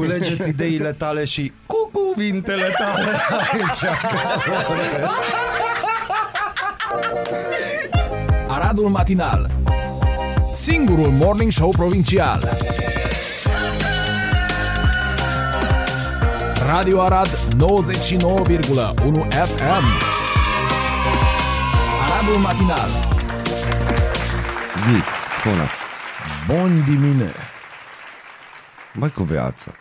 culegeți ideile tale și cu cuvintele tale aici. Aradul Matinal Singurul Morning Show Provincial Radio Arad 99,1 FM Aradul Matinal Zi, spune. Bun dimine. Mai cu viață.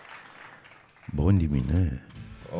Bun dimine.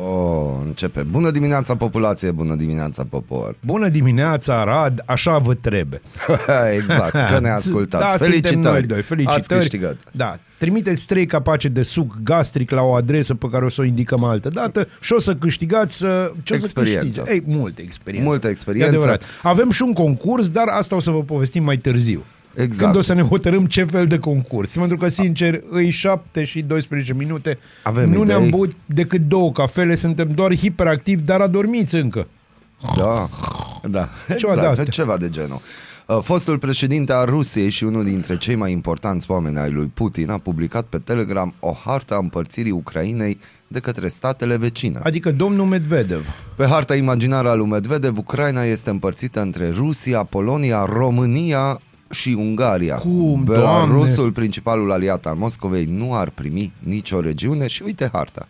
Oh, începe. Bună dimineața populație, bună dimineața popor. Bună dimineața, Arad, așa vă trebuie. exact, că ne ascultați. Da, Felicitări. suntem noi doi, felicitări. Ați câștigat. Da, trimiteți trei capace de suc gastric la o adresă pe care o să o indicăm altă dată și o să câștigați uh, ce o să Experiență. câștige? Ei, multe experiență. Multă E experiență. adevărat. Avem și un concurs, dar asta o să vă povestim mai târziu. Exact. Când o să ne hotărâm ce fel de concurs. Pentru că, sincer, îi 7 și 12 minute. Avem nu idei. ne-am băut decât două cafele, suntem doar hiperactivi, dar adormiți încă. Da, da. Ceva de exact, astea. ceva de genul. Uh, Fostul președinte al Rusiei și unul dintre cei mai importanți oameni ai lui Putin a publicat pe Telegram o hartă a împărțirii Ucrainei de către statele vecine. Adică domnul Medvedev. Pe harta imaginară a lui Medvedev, Ucraina este împărțită între Rusia, Polonia, România și Ungaria. Cum, Belarusul, Doamne? principalul aliat al Moscovei, nu ar primi nicio regiune și uite harta.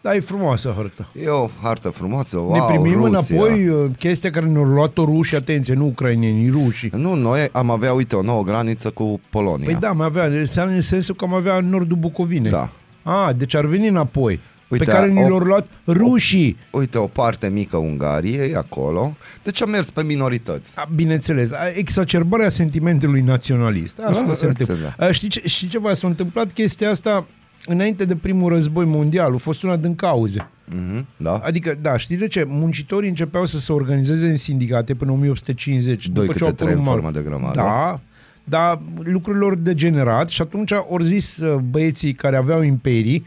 Da, e frumoasă hărtă. E o hartă frumoasă, wow, ne primim Rusia. înapoi uh, chestia care ne-au luat-o rușii, atenție, nu ucrainenii, rușii. Nu, noi am avea, uite, o nouă graniță cu Polonia. Păi da, am avea, înseamnă în sensul că am avea în nordul Bucovinei. Da. A, deci ar veni înapoi. Uite, pe care ni o- l-au luat rușii. Uite, o parte mică Ungariei acolo. Deci am mers pe minorități. A, bineînțeles, a, exacerbarea sentimentului naționalist. Asta Da, se întâmplă. înțeleg. A, Știi, ce, știi ceva? S-a întâmplat chestia asta înainte de primul război mondial. A fost una din cauze. Mhm, da? Adică, da, știi de ce? Muncitorii începeau să se organizeze în sindicate până 1850. Doi după ce câte au trei în apărut formă de grămadă. Da, dar lucrurile au degenerat și atunci au zis uh, băieții care aveau imperii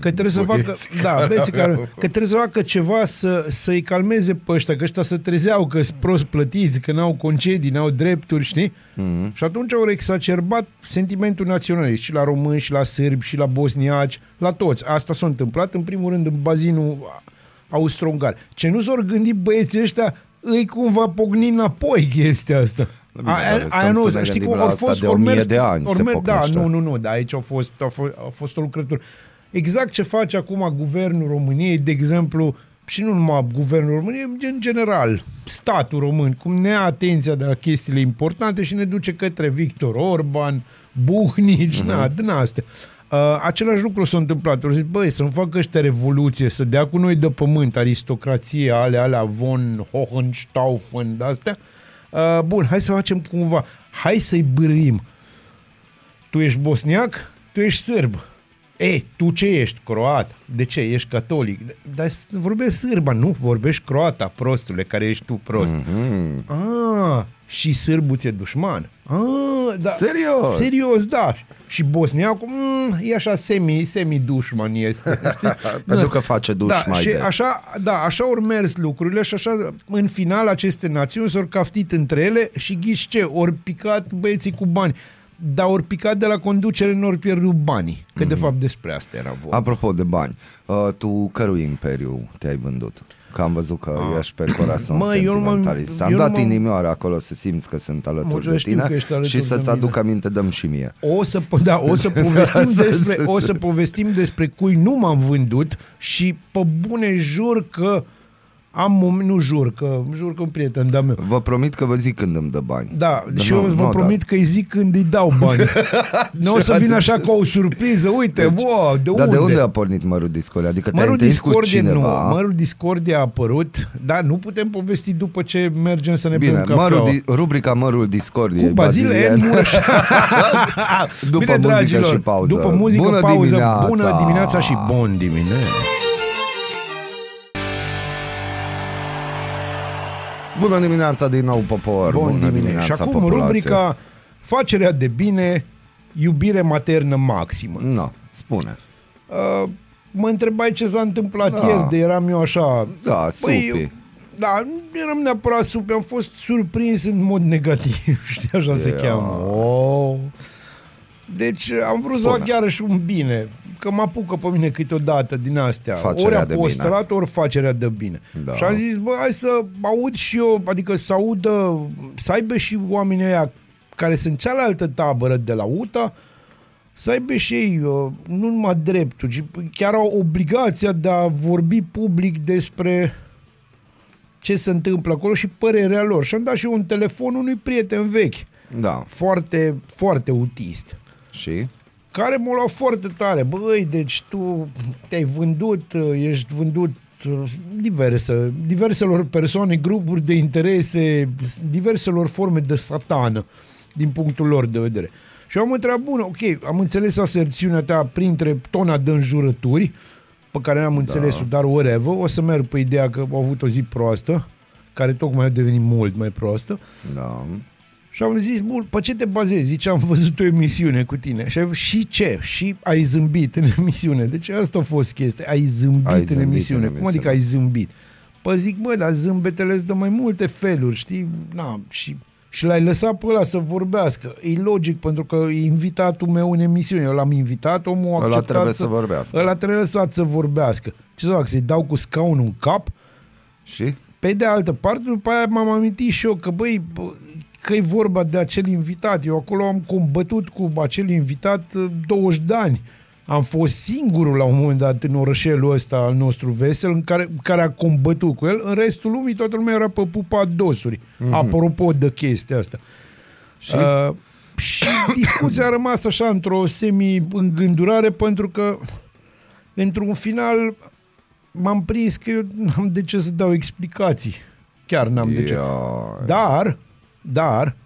că trebuie să facă, Băieții da, care băieții care, aveau- că trebuie să facă ceva să, să-i calmeze pe ăștia, că ăștia se trezeau, că sunt prost plătiți, că n-au concedii, n-au drepturi, știi? Mhm. Și atunci au exacerbat sentimentul naționalist și la români, și la sârbi, și la bosniaci, la toți. Asta s-a întâmplat, în primul rând, în bazinul austro-ungar. Ce nu s-au gândit băieții ăștia, îi cumva pogni înapoi chestia asta. Bine, dar stăm să ne gândim la asta de ori 1000 de ani ori se mers- Da, pocnește. nu, nu, nu, dar aici au fost, au fost, au fost o lucrătură. Exact ce face acum guvernul României, de exemplu, și nu numai guvernul României, în general, statul român, cum ne ia atenția de la chestiile importante și ne duce către Victor Orban, Buhnici, uh-huh. na, din astea. Uh, același lucru s-a întâmplat. Au zis, băi, să-mi facă ăștia revoluție, să dea cu noi de pământ aristocrație, ale alea von Hohenstaufen, de-astea. Uh, bun, hai să facem cumva, hai să-i bârâim. Tu ești bosniac, tu ești sârb. E, tu ce ești? Croat. De ce? Ești catolic. Dar vorbești sârba, nu vorbești croata, prostule, care ești tu prost. Mhm. Ah, și sârbul ți-e dușman. Ah, da. Serios? Serios, da. Și bosniacul, mm, e așa semi, semi-dușman este. Pentru că face duș da, mai și des. Așa, da, așa au mers lucrurile și așa, în final, aceste națiuni s-au caftit între ele și ghiși ce? Ori picat băieții cu bani. Dar ori picat de la conducere, nu ori pierdut banii. Că, Mhm. de fapt, despre asta era vorba. Apropo de bani, uh, tu cărui imperiu te-ai vândut? Că am văzut că ești pe corazon Mă, eu nu m-am- sentimentalist. Am eu nu dat m-am- inimioară acolo să simți că sunt alături Mă, de știu tine că ești alături și de să-ți mine. aduc aminte, dăm și mie. O să, po- da, o să povestim Să- despre, să- o să povestim despre cui nu m-am vândut și pe bune jur că am, mom- nu jur, că jur că un prieten de-a meu. Vă promit că vă zic când îmi dă bani. Da, Dar și nu- eu vă nu, promit că îi zic când îi dau bani. nu o să vin așa ca o surpriză, uite, Deci- wow, de Dar unde? de unde a pornit mărul Discordia? Adică te-ai Mărul întâlnit cu Discordie nu, cineva? mărul Discordie a apărut, dar nu putem povesti după ce mergem să ne Bine, bem mărul, cafeaua. di- rubrica Mărul Discordiei. Cu Bazil Bazilian. N. Mureș. După Bine, muzică dragilor, și pauză. După muzică, Bună pauză, dimineața! bună dimineața și bun dimineața. Bună dimineața din nou, popor! Bun Bună dimineața. Și acum populație. rubrica Facerea de bine, iubire maternă maximă. No, spune. Uh, mă întrebai ce s-a întâmplat Da. ieri, de eram eu așa... Da, Păi, supi. eu- da, nu eram neapărat supi, am fost surprins în mod negativ, știi, așa se Ia. cheamă. Oh. Deci am vrut să Spune. fac iarăși un bine. Că mă apucă pe mine câteodată din astea. Facerea ori de apostolat, ori facerea de bine. Da. Și am zis, bă, hai să aud și eu, adică să audă, să aibă și oamenii ăia care sunt cealaltă tabără de la UTA, să aibă și ei uh, nu numai dreptul, ci chiar au obligația de a vorbi public despre ce se întâmplă acolo și părerea lor. Și am dat și eu un telefon unui prieten vechi, Da. foarte, foarte utist Și? Care m-a luat foarte tare. Băi, deci tu te-ai vândut, ești vândut uh, diverse, diverselor persoane, grupuri de interese, diverselor forme de satană, din punctul lor de vedere. Și eu am întrebat, bun, ok, am înțeles aserțiunea ta printre tona de înjurături, pe care n-am înțeles-o, dar whatever, o să merg pe ideea că au avut o zi proastă, care tocmai a devenit mult mai proastă, Da. Și am zis, bun, pe ce te bazezi? Zice, am văzut o emisiune cu tine. Și, am- și ce? Și ai zâmbit în emisiune. Deci asta a fost chestia. Ai zâmbit, Ai în, zâmbit emisiune. în Cum adică ai zâmbit? Păi zic, bă, dar zâmbetele îți dă mai multe feluri, știi? Na, și, și l-ai lăsat pe ăla să vorbească. E logic, pentru că e invitatul meu în emisiune. Eu l-am invitat, omul a Ăla acceptat trebuie să vorbească. Ăla trebuie lăsat să vorbească. Ce să fac, să-i dau cu scaunul în cap? Și? Pe de altă parte, după aia m-am amintit și eu că, băi, bă, că e vorba de acel invitat. Eu acolo am combătut cu acel invitat uh, 20 de ani. Am fost singurul la un moment dat în orășelul ăsta al nostru vesel în care, care a combătut cu el. În restul lumii toată lumea era pe pupa dosuri. Mm-hmm. Apropo de chestia asta. Și? Uh, și discuția a rămas așa într-o semi-îngândurare pentru că într-un final m-am prins că eu n-am de ce să dau explicații. Chiar n-am de ce. Ia... Dar, dar,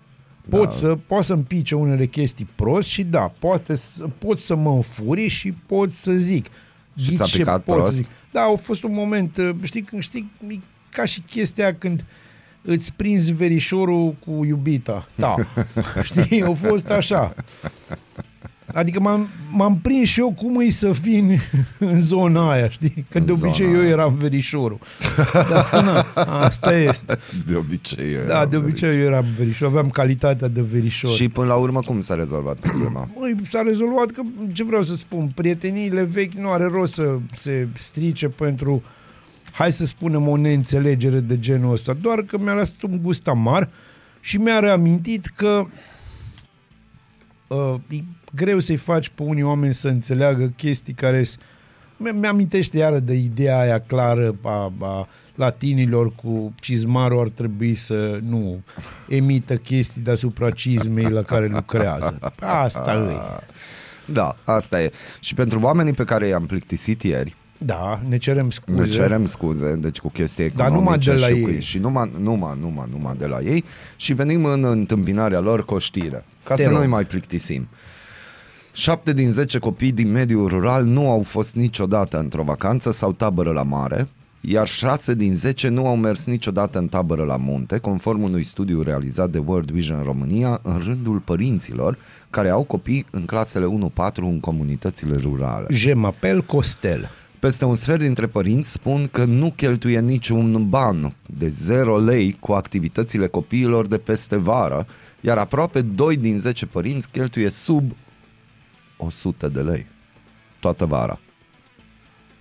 pot, Da. să, pot să împice unele chestii prost și da, poate să, pot să mă înfuri și pot să zic. Și Ghiți ți-a ce picat pot să prost? zic. Da, a fost un moment, uh, știi, când știi, e ca și chestia aia când îți prinzi verișorul cu iubita. Da. știi, a fost așa. Adică m-am, m-am prins și eu cum e să fii în, în zona aia, știi? Că de În obicei zona eu aia. eram verișorul. Da, na, asta este. De obicei. Da, era de obicei eu eram verișor, aveam calitatea de verișor. Și până la urmă cum s-a rezolvat problema? Măi, s-a rezolvat că, ce vreau să spun, prieteniile vechi nu are rost să se strice pentru, hai să spunem, o neînțelegere de genul ăsta, doar că mi-a lăsat un gust amar și mi-a reamintit că uh, e greu să-i faci pe unii oameni să înțeleagă chestii care s- mi- mi-amintește iară de ideea aia clară a, a latinilor cu cizmarul ar trebui să nu emită chestii deasupra cizmei la care lucrează. Asta e. Da, asta e. Și pentru oamenii pe care i-am plictisit ieri, Da, ne cerem scuze. ne cerem scuze, deci cu chestii Dar economice numai de la și, cu, ei. și numai, numai, numai, numai de la ei și venim în întâmpinarea lor cu o știre, ca Te să rog. nu-i mai plictisim. Șapte din zece copii din mediul rural nu au fost niciodată într-o vacanță sau tabără la mare, iar șase din zece nu au mers niciodată în tabără la munte, conform unui studiu realizat de World Vision România în rândul părinților care au copii în clasele 1-4 în comunitățile rurale. Je m'appelle Costel. Peste un sfert dintre părinți spun că nu cheltuie niciun ban de 0 lei cu activitățile copiilor de peste vară, iar aproape 2 din 10 părinți cheltuie sub 100 de lei toată vara.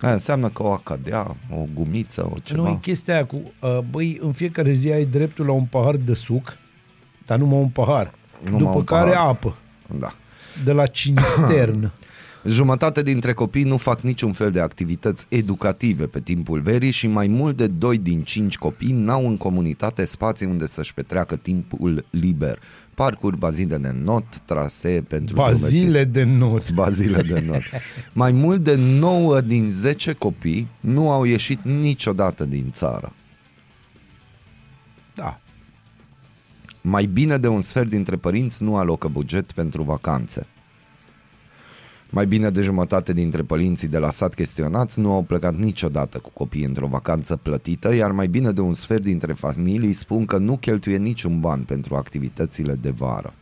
Aia înseamnă că o acadea, o gumiță, o ceva. Nu, e chestia aia cu, uh, băi, în fiecare zi ai dreptul la un pahar de suc, dar numai un pahar. Numai După un care pahar. apă, Da. de la cinistern. Jumătate dintre copii nu fac niciun fel de activități educative pe timpul verii și mai mult de 2 din 5 copii n-au în comunitate spații unde să-și petreacă timpul liber. Parcuri, bazine de not, trasee pentru Bazile de not. Bazile de not. Mai mult de 9 din 10 copii nu au ieșit niciodată din țară. Da. Mai bine de un sfert dintre părinți nu alocă buget pentru vacanțe. Mai bine de jumătate dintre părinții de la sat chestionați nu au plecat niciodată cu copiii într-o vacanță plătită, iar mai bine de un sfert dintre familii spun că nu cheltuie niciun ban pentru activitățile de vară.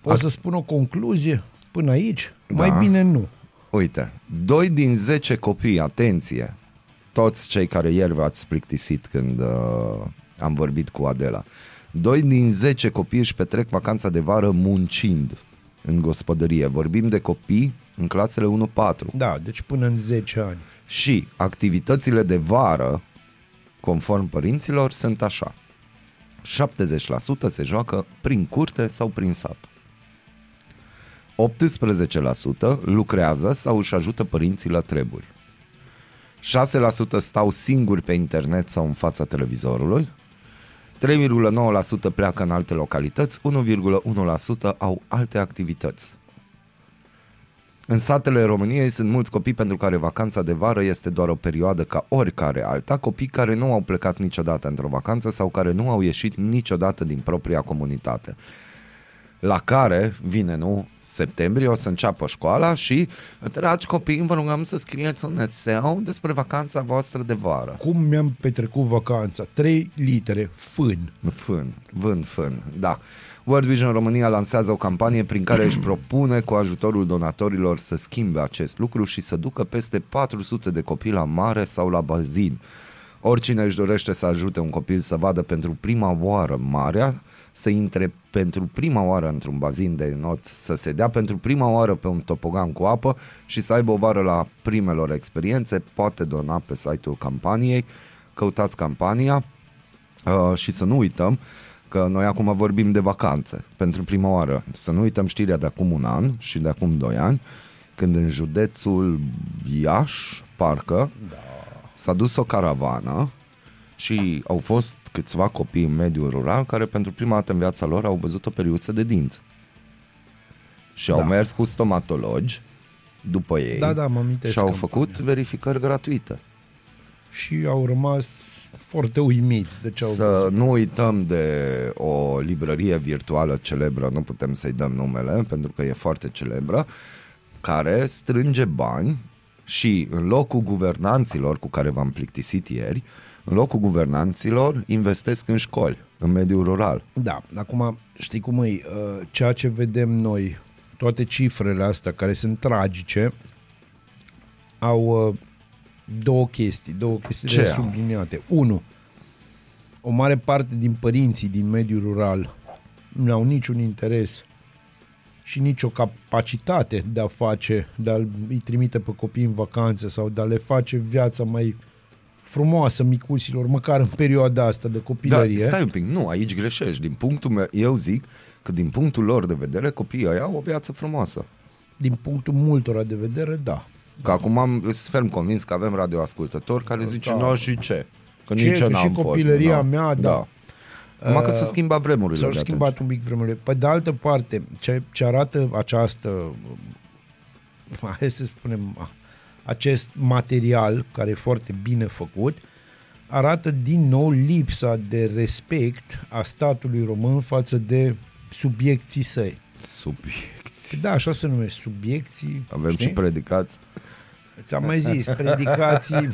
Pot să spun o concluzie până aici? Da. Mai bine nu. Uite, 2 din 10 copii, atenție, toți cei care ieri v-ați plictisit când uh, am vorbit cu Adela, 2 din 10 copii își petrec vacanța de vară muncind. În gospodărie. Vorbim de copii în clasele 1-4. Da, deci până în 10 ani. Și activitățile de vară, conform părinților, sunt așa. 70% se joacă prin curte sau prin sat. 18% lucrează sau își ajută părinții la treburi. 6% stau singuri pe internet sau în fața televizorului. 3,9% pleacă în alte localități, 1,1% au alte activități. În satele României sunt mulți copii pentru care vacanța de vară este doar o perioadă ca oricare alta, copii care nu au plecat niciodată într-o vacanță sau care nu au ieșit niciodată din propria comunitate. La care vine, nu, septembrie o să înceapă școala și, dragi copii, vă rugăm să scrieți un eseu despre vacanța voastră de vară. Cum mi-am petrecut vacanța? 3 litere, fân. Fân, vând fân, da. World Vision România lansează o campanie prin care își propune cu ajutorul donatorilor să schimbe acest lucru și să ducă peste 400 de copii la mare sau la bazin. Oricine își dorește să ajute un copil să vadă pentru prima oară marea, să intre pentru prima oară într-un bazin de not, să se dea pentru prima oară pe un topogan cu apă și să aibă o vară la primelor experiențe, poate dona pe site-ul campaniei. Căutați campania uh, și să nu uităm că noi acum vorbim de vacanțe pentru prima oară. Să nu uităm știrea de acum un an și de acum doi ani, când în județul Iași, parcă, da. s-a dus o caravană și au fost câțiva copii în mediul rural care pentru prima dată în viața lor au văzut o periuță de dinți. Și da. au mers cu stomatologi după ei Da, da, mă și au făcut verificări gratuite. Și au rămas foarte uimiți de ce au Să văzut. nu uităm de o librărie virtuală celebră, nu putem să-i dăm numele pentru că e foarte celebră, care strânge bani și în locul guvernanților cu care v-am plictisit ieri, în locul guvernanților investesc în școli, în mediul rural. Da, acum știi cum e, uh, ceea ce vedem noi, toate cifrele astea care sunt tragice, au uh, două chestii, două chestii Ce de au? subliniate. Unu, o mare parte din părinții din mediul rural nu au niciun interes și nicio capacitate de a face, de a-i trimite pe copii în vacanțe sau de a le face viața mai frumoasă micuților, măcar în perioada asta de Dar copilărie. stai un pic, nu, aici greșești. Din punctul meu, eu zic că din punctul lor de vedere, copiii ăia au o viață frumoasă. Din punctul multora de vedere, da. Că acum am, sunt ferm convins că avem radioascultători care zice, Da. nu și ce? Că Ce, nici eu că n-am și fost, copilăria da. mea, da. Numai că Uh, s-a schimbat vremurile S-au de schimbat atunci. un pic vremurile. Pe de altă parte, ce, ce arată această, hai să spunem, acest material, care e foarte bine făcut, arată din nou lipsa de respect a statului român față de subiecții săi. Subiecti. Da, așa se numește, subiecții. Avem știi? și predicați. Ți-am mai zis, predicații,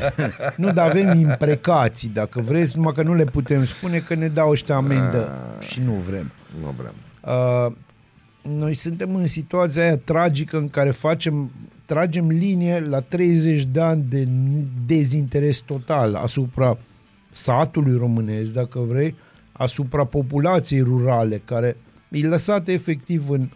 nu, dar avem imprecații, dacă vreți, numai că nu le putem spune că ne dau ăștia amendă și nu vrem. Nu vrem. Uh, noi suntem în situația aia tragică în care facem, tragem linie la 30 de ani de dezinteres total asupra satului românesc, dacă vrei, asupra populației rurale, care e lăsată efectiv în,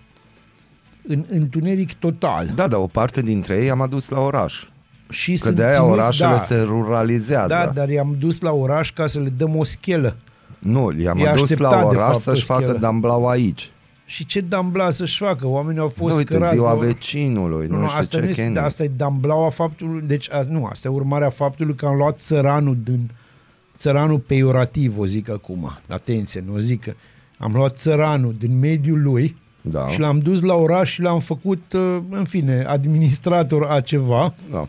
în întuneric total. Da, dar o parte dintre ei am adus la oraș. Și Că sunt de aia ținuți, orașele da, se ruralizează. Da, dar i-am dus la oraș ca să le dăm o schelă. Nu, i-am E adus așteptat, la de oraș fapt, să-și o facă schelă. damblau aici. Și ce dambla să-și facă? Oamenii au fost Nu, uite, cărați ziua la- vecinului, nu, Nu, nu, știu asta ce nu este, chestii. asta e damblaua faptului, deci a, nu, asta e urmarea faptului că am luat țăranul din țăranul peiorativ, o zic acum. Atenție, nu o zic că am luat țăranul din mediul lui Da. și l-am dus la oraș și l-am făcut, uh, în fine, administrator a ceva Da.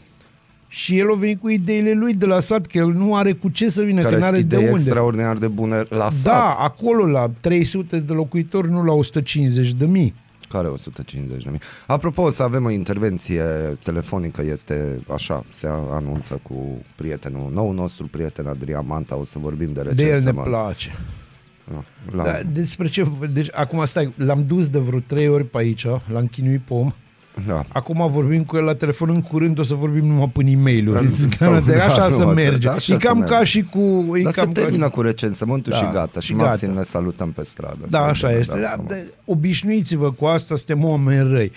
Și el a venit cu ideile lui de la sat, că el nu are cu ce să vină, Care că nu are sunt de idei unde. extraordinar de bune la sat. Da, acolo la 300 de locuitori, nu la 150 de mii. Care 150 de mii. Apropo, o să avem o intervenție telefonică, este așa, se anunță cu prietenul, nou nostru prieten Adrian Manta, o să vorbim de De el ne recensământ. place. La, Da, despre ce? Deci, acum stai, l-am dus de vreo trei ori pe aici, l-am chinuit pe om Da. Acum vorbim cu el la telefon, în curând o să vorbim numai până e mail Sau- de da, așa să numai- merge. da, așa e să cam merge. ca și cu... E Dar se cam ca termină și... cu recensământul Da, și gata. Și și maxim gata. ne salutăm pe stradă. Da, așa Da, este. da, Da, frumos. de, obișnuiți-vă cu asta, suntem oameni răi.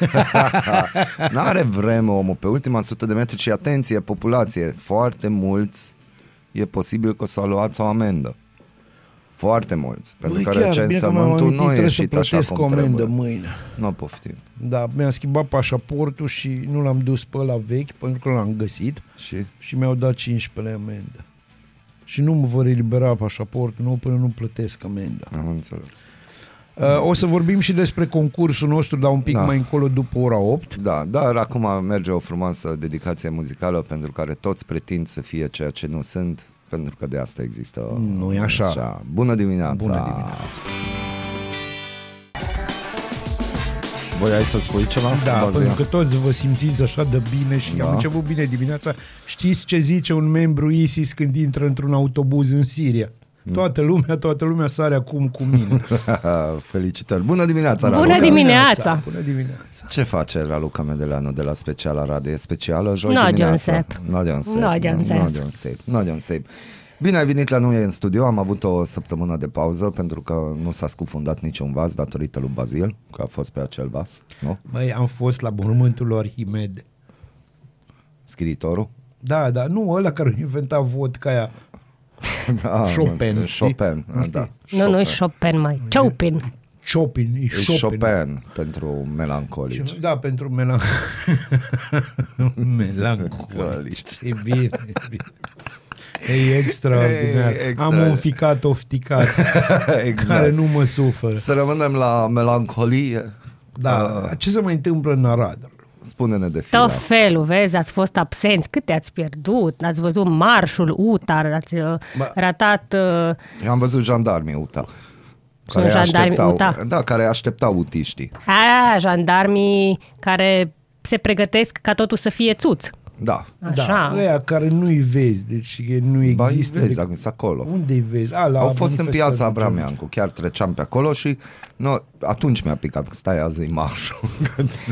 N-are vreme omul pe ultima sută de metri și atenție, populație, foarte mulți e posibil că o să luați o amendă. Foarte mulți. Pentru Băi, că chiar, bine că mi-am recensământul amintit, nu a trebuie să ieșit așa plătesc cum o amendă trebuie. mâine. Nu poftim. Da, mi-am schimbat pașaportul și nu l-am dus pe la vechi pentru că l-am găsit Și și mi-au dat 15 amendă. Și nu mă vor elibera pașaportul nou până nu plătesc amenda. am înțeles. Uh, o să vorbim și despre concursul nostru, dar un pic Da. mai încolo după ora 8. Da, dar acum merge o frumoasă dedicație muzicală pentru care toți pretind să fie ceea ce nu sunt, pentru că de asta există. Nu-i așa. Bună dimineața! Bună dimineața! Voiai să spui ceva? Da, Bazia? pentru că toți vă simțiți așa de bine și Da. am început bine dimineața. Știți ce zice un membru ISIS când intră într-un autobuz în Siria? Mm. Toată lumea, toată lumea sare acum cu mine. Felicitări! Bună dimineața, Bună Raluca! dimineața! Bună dimineața! Ce face Raluca Medeleanu de la Speciala Radio? E specială joi No, dimineața? John Sepp. No, John Sepp. No, John Sepp. No, John Sepp. No, John Sepp. Bine ai venit la noi în studio, am avut o săptămână de pauză pentru că nu s-a scufundat niciun vas datorită lui Bazil, că a fost pe acel vas, nu? Băi, am fost la mormântul lor Himed. Scriitorul. Da, da, nu ăla care a inventat vodka aia. Da, Chopin, mă, știi? Chopin, da. Nu, nu e Chopin mai. Chopin. Chopin, e E Chopin. Chopin pentru melancolici. Da, pentru melan... melancolici. E bine, e bine. E extraordinar. E extra. Am un ficat ofticat exact. care nu mă sufără. Să rămânem la melancolie. Da, Uh, ce se mai întâmplă în Arad? Spune-ne de firea. Tot felul, vezi, ați fost absenți, câte ați pierdut, ați văzut marșul UTAR, ați uh, Ba- ratat... Uh, Eu am văzut jandarmii UTA. Sunt jandarmi UTA? Da, care așteptau utiștii. a, jandarmii care se pregătesc ca totul să fie țuț. Da. Așa. Da, ăia care nu-i vezi, deci e- nu Ba, îi există. vezi, decât- dacă sunt acolo. Unde-i vezi? A, la Au fost în manifestarea piața de Abrameancu, chiar treceam pe acolo și no, atunci mi-a picat că stai azi marșul.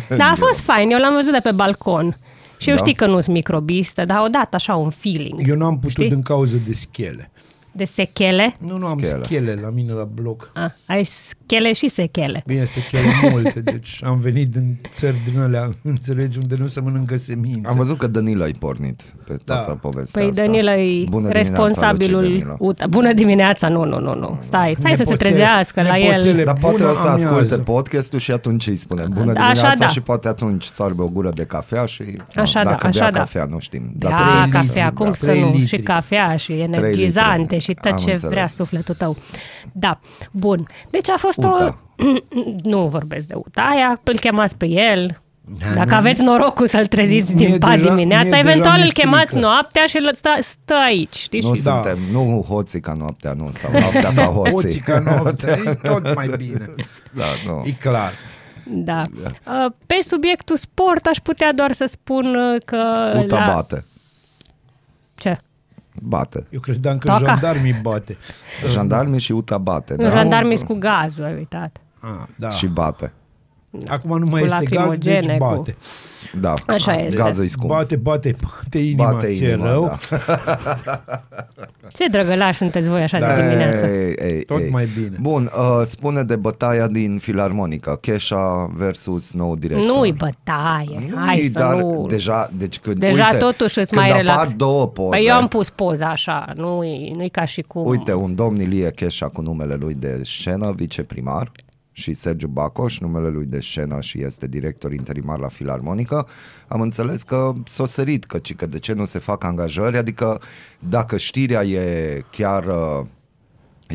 Da, a fost fain, eu l-am văzut de pe balcon. Și eu Da? știi că nu sunt microbistă, dar odată așa un feeling. Eu n-am putut Știi? din cauza de schele. De sechele. Nu, nu am Schele. schele, la mine la bloc. A, ai schele și sechele. Bine, sechele multe, deci am venit din țări din alea, înțelegi, unde nu se mănâncă semințe. Am văzut că Danilo ai pornit pe toată Da. povestea Păi asta. Danilo e Bună dimineața, Luci responsabilul Danilo. UTA. Bună dimineața, nu, nu, nu, nu. Stai, stai să se Nepoțele- trezească la nepoțele el. Dar poate Bună o să amiază. asculte podcastul și atunci îi spune bună Așa dimineața da. și poate atunci să aibă o gură de cafea și Așa da, dacă așa bea da. cafea, nu știm. Da, Dacă trei cafea, litri, cum da. să Trei nu? litri. Și cafea și energizante și tot Am ce înțeles. vrea sufletul tău. Da, bun. Deci a fost UTA. o... nu vorbesc de UTA, aia îl chemați pe el, dacă aveți norocul să-l treziți Mie din pat deja- dimineața, mie deja eventual mi-e îl chemați frică. noaptea și îl stă, stă aici, știți? nu și Da. suntem, nu hoții ca noaptea, nu, sau noaptea ca hoții. Hoții ca noaptea, e tot mai bine. Da, nu. E clar. Da. Uh, Pe subiectul sport aș putea doar să spun uh, că... UTA la... bate. Ce? Bate. Eu credeam că Toca. jandarmii bate. Jandarmii și UTA bate. Da. Da? Jandarmii cu gazul, ai uitat. Ah, da. Și bate. Acum nu mai Cu este gaz, lacrimogene, deci cu- bate. Da. Așa este. Gazul e scump. Bate, bate, bate inima, Bate ți-e inima, rău. da. Ce drăgălași sunteți voi așa Da. de dimineață. Ei, ei, Tot ei. mai bine. Bun, uh, spune de bătaia din Filarmonica, Kesha versus nou director. Nu-i bătaie, hai Nu-i, să dar nu... Deja, deci când, Deja uite, totuși îți când mai apar relax. două poze, Păi eu am pus poza așa, nu-i, nu-i ca și cum... uite, un domn Ilie Kesha cu numele lui de scenă, viceprimar, și Sergiu Bacoș, numele lui de scenă și este director interimar la Filarmonică, am înțeles că s-a sărit, că, ci că de ce nu se fac angajări, adică dacă știrea e chiar uh,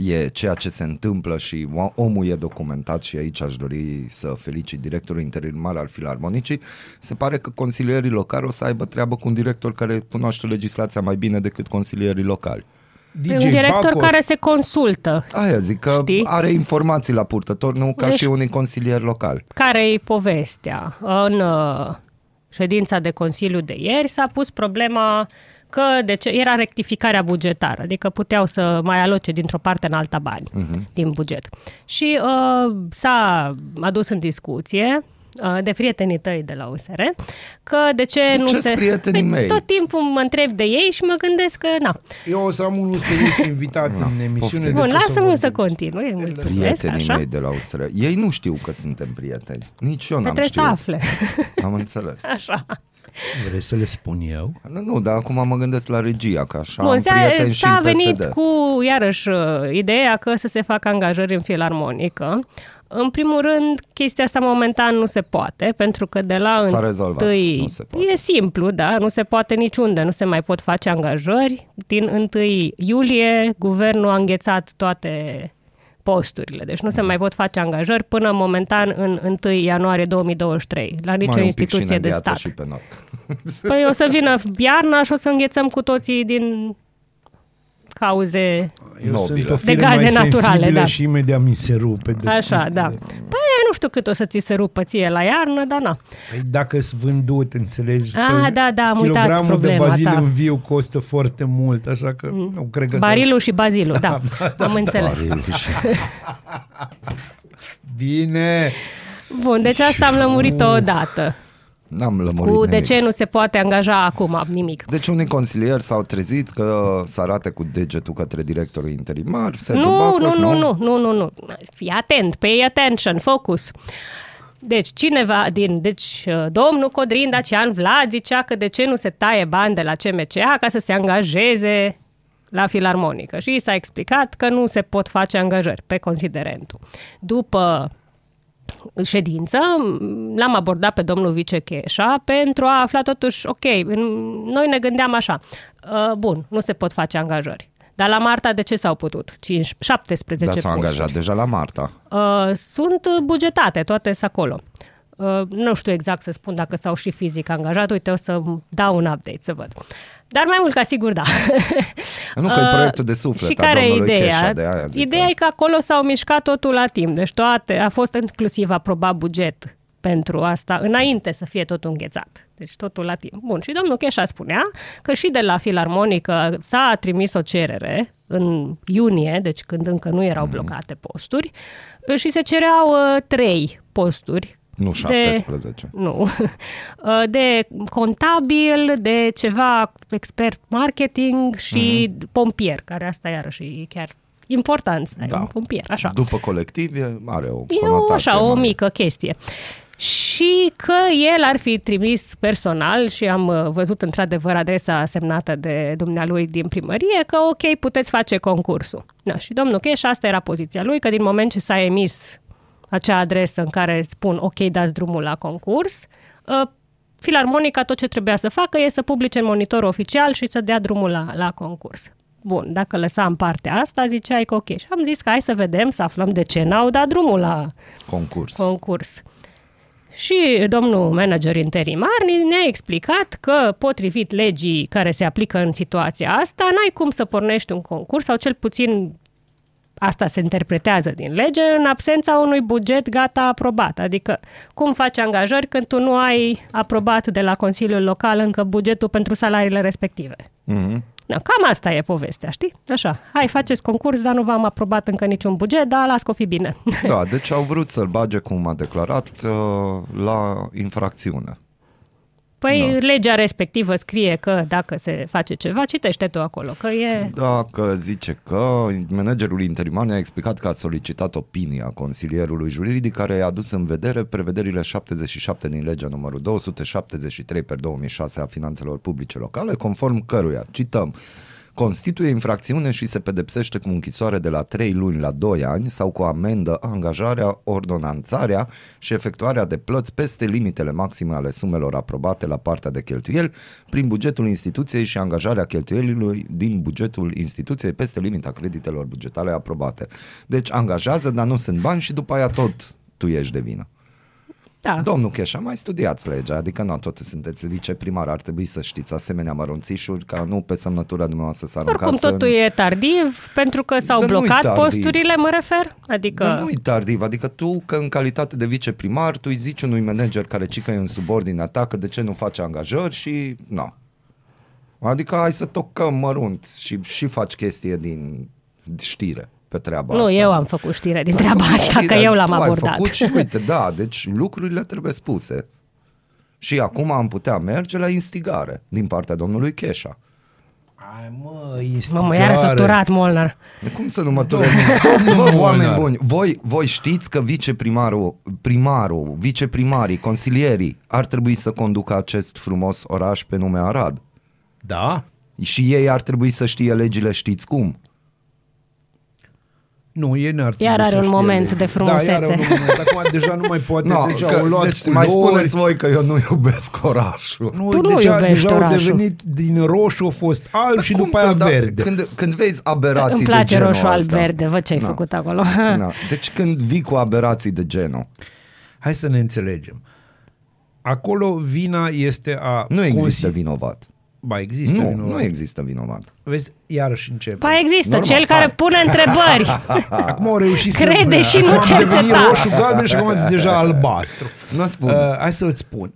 e ceea ce se întâmplă și o- omul e documentat și aici aș dori să felicit directorul interimar al Filarmonicii, se pare că consilierii locali o să aibă treabă cu un director care cunoaște legislația mai bine decât consilierii locali. Pe un director Bacoș. care se consultă. Aia zic că Știi? are informații la purtător, nu ca Deci- și unii consilieri locali. care e povestea? În uh, ședința de Consiliu de ieri s-a pus problema că de ce, era rectificarea bugetară, adică puteau să mai aloce dintr-o parte în alta bani uh-huh. din buget. Și uh, s-a adus în discuție uh, de prietenii tăi de la USR, că de ce De nu ce-s se... prietenii Păi, mei? Tot timpul mă întreb de ei și mă gândesc că, na. Eu o să am unul serios invitat în emisiune. poftim. de Bun, ce lasă-mă să vorbim. continui, mulțumesc, Prietenii așa. mei de la USR. Ei nu știu că suntem prieteni. Nici eu Că n-am trebuie să știut. afle. Am înțeles. Așa. Vrei să le spun eu? Nu, nu, dar acum mă gândesc la regia, că așa Bun, am s-a, prieteni și s-a în venit PSD. cu, iarăși, uh, ideea că să se facă angajări în filarmonică. În primul rând, chestia asta momentan nu se poate, pentru că de la S-a rezolvat, întâi... nu se poate. E simplu, da, nu se poate niciunde, nu se mai pot face angajări. Din 1 iulie, guvernul a înghețat toate posturile, deci nu se mai pot face angajări până momentan în 1 ianuarie 2023, la nicio Mai un pic și instituție ne de îngheață stat. Și pe noi. Păi o să vină iarna și o să înghețăm cu toții din cauze Eu Nobile. sunt o De fire gaze mai naturale, sensibilă da. și imediat mi se rupe. De Așa, chestiile. da. Păi nu știu cât o să ți se rupă ție la iarnă, dar na. Păi dacă sunt vândut, înțelegi? Ah, Păi da, da, am uitat Kilogramul de problema bazil ta. Mm. în viu costă foarte mult, așa că nu cred că... Barilul și bazilul, da, am înțeles. Bine! Bun, deci asta am lămurit-o odată. N-am lămurit Cu de nimic. ce nu se poate angaja acum nimic. Deci unii consilieri s-au trezit că să arate cu degetul către directorul interimar, se Nu, Bacoș, nu, nu, nu, nu, nu, nu. Fii atent, pay attention, focus. Deci, cineva din, deci, uh, domnul Codrin Dacian Vlad zicea că de ce nu se taie bani de la CMCA ca să se angajeze la filarmonică și și s-a explicat că nu se pot face angajări pe considerentul. După ședință, l-am abordat pe domnul Vicecheșa pentru a afla totuși, ok, în- noi ne gândeam așa, uh, bun, nu se pot face angajări. Dar la Marta de ce s-au putut? 5, 17 Dar s-au posturi. angajat deja la Marta. Uh, sunt bugetate, toate sunt acolo. Uh, nu știu exact să spun dacă s-au și fizic angajat. Uite, o să dau un update să văd. Dar mai mult ca sigur, da. Nu, că e proiectul de suflet și a care e domnului ideea? Cheșa, de aia zic ideea că- e că acolo s-au mișcat totul la timp. Deci toate, a fost inclusiv aprobat buget pentru asta, înainte să fie totul înghețat. Deci totul la timp. Bun, și domnul Cheșa spunea că și de la Filarmonică s-a trimis o cerere în iunie, deci când încă nu erau blocate posturi, și se cereau uh, trei posturi Nu 17. nu. De contabil, de ceva expert marketing și Mhm. pompier, care asta iarăși e chiar important să ai Da. un pompier, așa. După colectiv e- are o E o, conotație așa, o mai- mică chestie. Și că el ar fi trimis personal și am uh, văzut într-adevăr adresa semnată de dumnealui din primărie că ok, puteți face concursul. Da, și domnul Cheș, asta era poziția lui, că din moment ce s-a emis acea adresă în care spun ok, dați drumul la concurs, uh, Filarmonica tot ce trebuia să facă e să publice în monitor oficial și să dea drumul la, la concurs. Bun, dacă lăsam partea asta, ziceai că ok. Și am zis că hai să vedem, să aflăm de ce n-au dat drumul la concurs. concurs. Și domnul manager interimar ni- ne-a explicat că, potrivit legii care se aplică în situația asta, n-ai cum să pornești un concurs, sau cel puțin asta se interpretează din lege, în absența unui buget gata aprobat. Adică, cum faci angajări când tu nu ai aprobat de la Consiliul Local încă bugetul pentru salariile respective? Mhm. Da, cam asta e povestea, știi? Așa, hai, faceți concurs, dar nu v-am aprobat încă niciun buget, dar las că o fi bine. Da, deci au vrut să-l bage, cum a declarat, uh, la infracțiune. Păi Da. legea respectivă scrie că dacă se face ceva, citește tu acolo, că e... Dacă zice că managerul interimar ne-a explicat că a solicitat opinia consilierului juridic care i-a adus în vedere prevederile 77 din legea numărul 273 per 2006 a finanțelor publice locale, conform căruia, cităm, constituie infracțiune și se pedepsește cu închisoare de la 3 luni la 2 ani sau cu amendă angajarea, ordonanțarea și efectuarea de plăți peste limitele maxime ale sumelor aprobate la partea de cheltuieli prin bugetul instituției și angajarea cheltuielilor din bugetul instituției peste limita creditelor bugetale aprobate. Deci angajează, dar nu sunt bani și după aia tot tu ești de vină. Da. Domnul Cheșa, mai studiați legea, adică nu tot sunteți viceprimar, ar trebui să știți asemenea mărunțișuri ca nu pe semnătura dumneavoastră să aruncați Oricum totul în... e tardiv, pentru că s-au Dar nu-i blocat tardiv. posturile, mă refer? Adică... Dar nu e tardiv, adică tu, că în calitate de viceprimar, tu îi zici unui manager care cică în subordinea ta că de ce nu face angajări și nu. Adică hai să tocăm mărunt și, și faci chestie din știre. Pe treaba Nu, asta. eu am făcut știre din treaba Ai făcut asta, că știre, eu l-am tu ai abordat. Făcut și uite, da, deci lucrurile trebuie spuse. Și acum am putea merge la instigare din partea domnului Cheșa. Ai mă, Mamă, iară săturat, Molnar. De Cum să nu mă turez? Mă, oameni buni, voi, voi știți că viceprimarul, primarul, viceprimarii, consilierii ar trebui să conducă acest frumos oraș pe nume Arad. Da? Și ei ar trebui să știe legile, știți cum? Nu, ei n-ar trebui Iar are să un știe moment legile. de frumusețe. Da, iar are un moment. Acum deja nu mai poate, No, deja că, au luat deci culori. mai spuneți voi că eu nu iubesc orașul. Nu, Tu nu deja, iubești deja au orașul. devenit din roșu, a fost alb și Cum după aia să- da, verde. Când, când vezi aberații Îmi de place genul roșu, alb, ăsta. verde. Văd ce ai Na. făcut acolo. Na. Deci când vii cu aberații de genul, Hai să ne înțelegem. Acolo vina este a... nu există consi- vinovat. Ba, există Nu, vinovat. nu există vinovat. Vezi, iarăși începe. Pa există, Normal, cel care hai. pune întrebări. Acum au reușit să... Crede și nu acum am devenit cerceta. roșu, galben și acum ați deja albastru. Nu spun. Uh, hai să îți spun.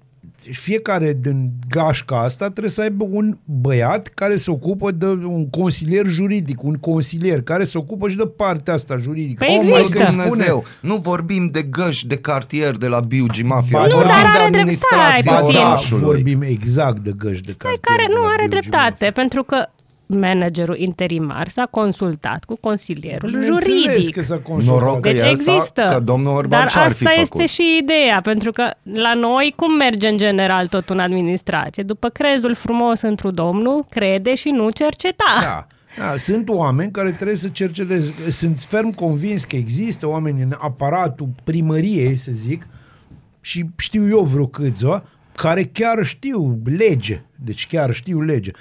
Fiecare din gașca asta trebuie să aibă un băiat care se ocupă de un consilier juridic, un consilier care se ocupă și de partea asta juridică. Păi oh, mai există. Dumnezeu, nu vorbim de găși de cartier de la Biugi Mafia, Ba, nu, vorbim dar de are drept- administrația stai puțin. orașului. vorbim exact de găși de cartier. care de nu la are Biugi dreptate, pentru că managerul interimar s-a consultat cu consilierul Bineînțeles juridic. că s-a consultat. Noroc că Deci el s-a- există. că domnul Orban Dar ce-ar fi asta făcut? este și ideea, pentru că la noi cum merge în general tot în administrație? După crezul frumos într-un domnul, crede și nu cerceta. Da. Da, sunt oameni care trebuie să cerceteze. Sunt ferm convins că există oameni în aparatul primăriei, să zic, și știu eu vreo câțiva, care chiar știu lege. Deci chiar știu lege.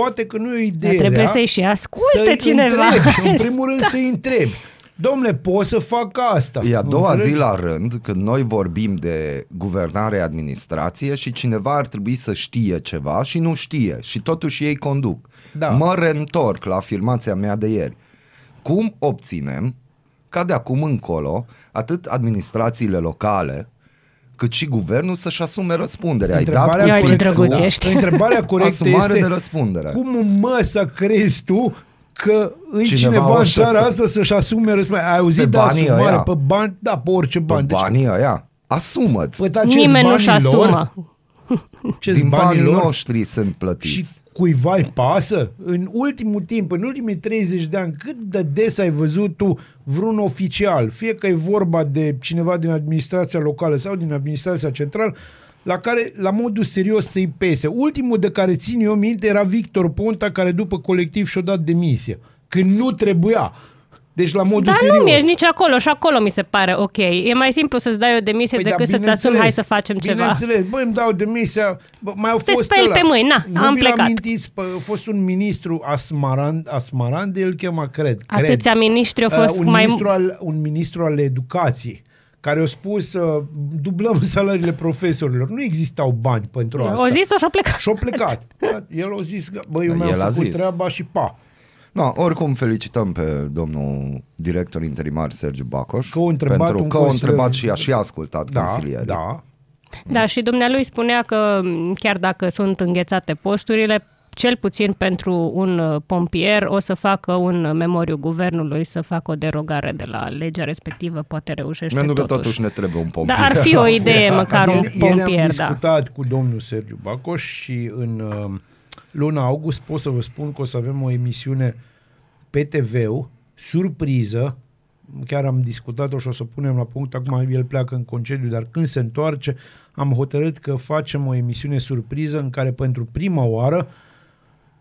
Poate că nu e o idee Dar trebuie rea să-i și asculte să-i cineva. Întrebi, în primul rând să-i întrebi. Domnule, pot să fac asta? E a doua Înțelegi? zi la rând când noi vorbim de guvernare administrație și cineva ar trebui să știe ceva și nu știe și totuși ei conduc. Da. Mă reîntorc la afirmația mea de ieri. Cum obținem ca de acum încolo atât administrațiile locale cât și guvernul să-și asume răspunderea. Ai dat Întrebarea cu Ia, ce pixul, drăguț ești. Întrebarea corectă Asumare este de răspundere. cum mă să crezi tu că îi Cineva cineva, o în să țara se- asta să-și asume răspunderea. Ai auzit Pe de banii asumare, ăia. pe bani, da, pe orice Pe bani. Deci, banii ăia. Asumă-ți. pe acești Nimeni nu-și banii lor, asumă. acești Din banii banii lor noștri sunt plătiți. și cuiva îi pasă? În ultimul timp, în ultimii 30 de ani, cât de des ai văzut tu vreun oficial, fie că e vorba de cineva din administrația locală sau din administrația centrală, la care, la modul serios, să-i pese. Ultimul de care țin eu minte era Victor Ponta, care după colectiv și-a dat demisia. Când nu trebuia. Deci la modul Dar serios. nu mi-ești nici acolo și acolo mi se pare ok. E mai simplu să-ți dai o demisie Păi, decât da, să-ți asumi, hai să facem ceva. Bineînțeles, băi, îmi dau demisia, bă, mai au Te fost speli ăla. pe mâini, na, nu am vi plecat. amintiți, pă, a fost un ministru Asmarand, Asmarand, el chema, cred. cred. Atâția miniștri au Uh, fost un mai... Ministru al, un ministru al educației care a spus uh, dublăm salariile profesorilor. Nu existau bani pentru asta. O zis-o și-o plecat. Și-a plecat. El a zis, că, băi, eu Da, mi-am el a făcut zis. treaba și pa. No, oricum felicităm pe domnul director interimar Sergiu Bacoș Că a întrebat pentru un că a consilier. întrebat și a și ascultat Da, consilierii. da. Da, și dumnealui spunea că m, chiar dacă sunt înghețate posturile, cel puțin pentru un uh, pompier o să facă un memoriu guvernului să facă o derogare de la legea respectivă, poate reușește Pentru că totuși. totuși ne trebuie un pompier. Dar ar fi o idee măcar un Ieri- Ieri am pompier, da. discutat cu domnul Sergiu Bacoș și în uh, luna august pot să vă spun că o să avem o emisiune pe TV, surpriză, chiar am discutat-o și o să o punem la punct, acum el pleacă în concediu, dar când se întoarce, am hotărât că facem o emisiune surpriză în care pentru prima oară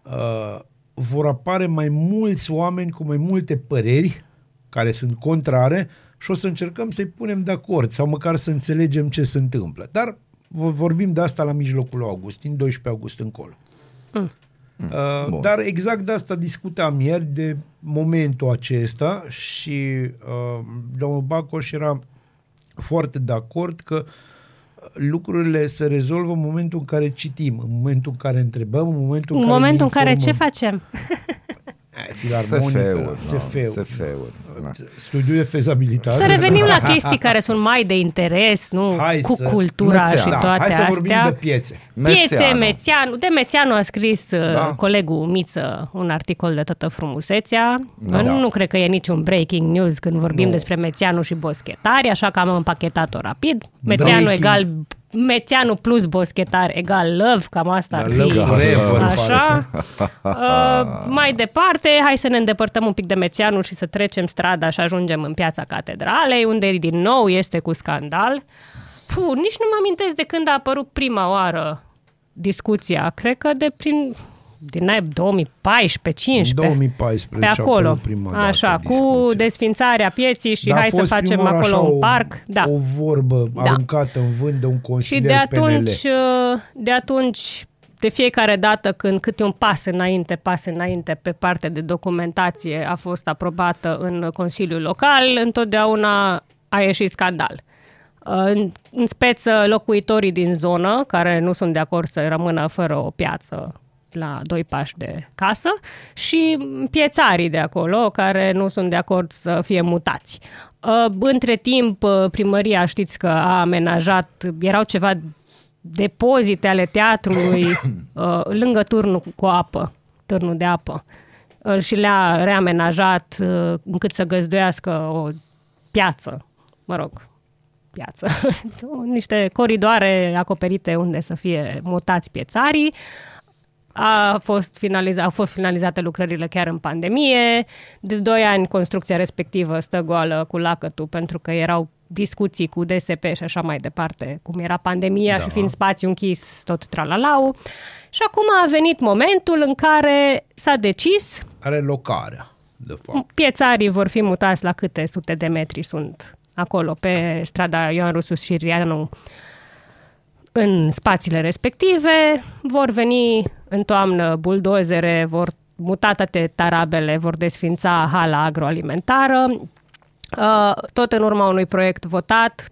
uh, vor apare mai mulți oameni cu mai multe păreri care sunt contrare și o să încercăm să-i punem de acord sau măcar să înțelegem ce se întâmplă. Dar vă vorbim de asta la mijlocul lui august, din 12 august încolo. Uh, Bun. dar exact de asta discutam ieri, de momentul acesta și uh, domnul Bacoș era foarte de acord că lucrurile se rezolvă în momentul în care citim, în momentul în care întrebăm, în momentul în În care ne momentul în care ce informăm. facem? filarmonică, SF-uri, da, SF-uri. SF-uri. da. Studiu de fezabilitate. Să revenim la chestii care sunt mai de interes, nu Hai cu să- cultura Mețeanu. și da, toate hai să vorbim astea. de piețe. Piețe, Mețeanu. Mețeanu. De Mețeanu a scris Da. da. colegul Miță un articol de toată frumusețea. Da. Da. Nu cred că e niciun breaking news când vorbim Nu. despre Mețeanu și boschetari, așa că am împachetat-o rapid. Mețeanu Breaking. egal Mețeanu plus boschetar egal love, cam asta ar Dar fi. love forever, pare Așa. să- Uh, mai departe, hai să ne îndepărtăm un pic de Mețeanu și să trecem strada și ajungem în piața Catedralei, unde din nou este cu scandal. Puh, nici nu mă amintesc de când a apărut prima oară discuția. Cred că de prin din 2014-15. 2014 Pe a acolo, apărut prima dată așa, cu discuția. desfințarea pieții și Dar a hai să fost facem prima oară acolo așa un o- parc. Da. O vorbă Da. aruncată în vânt de un Și consilier de atunci, PNL. uh, de atunci, de fiecare dată când câte un pas înainte, pas înainte pe parte de documentație a fost aprobată în Consiliul Local, întotdeauna a ieșit scandal. Uh, În, în speță locuitorii din zonă, care nu sunt de acord să rămână fără o piață la doi pași de casă și piețarii de acolo care nu sunt de acord să fie mutați. Uh, Între timp, uh, primăria știți că a amenajat, erau ceva depozite ale teatrului uh, lângă turnul cu apă, turnul de apă Uh, și le-a reamenajat uh, încât să găzduiască o piață, mă rog, piață, niște coridoare acoperite unde să fie mutați piețarii. A fost finaliza, au fost finalizate lucrările chiar în pandemie. De doi ani construcția respectivă stă goală cu lacătul pentru că erau discuții cu DSP și așa mai departe, cum era pandemia da. și fiind spațiu închis, tot tralalau. Și acum a venit momentul în care s-a decis Are locarea, de fapt. piețarii vor fi mutați la câte sute de metri sunt acolo pe strada Ioan Rusus și Rianu în spațiile respective. Vor veni în toamnă buldozere, vor muta toate tarabele, vor desfința hala agroalimentară. Uh, Tot în urma unui proiect votat,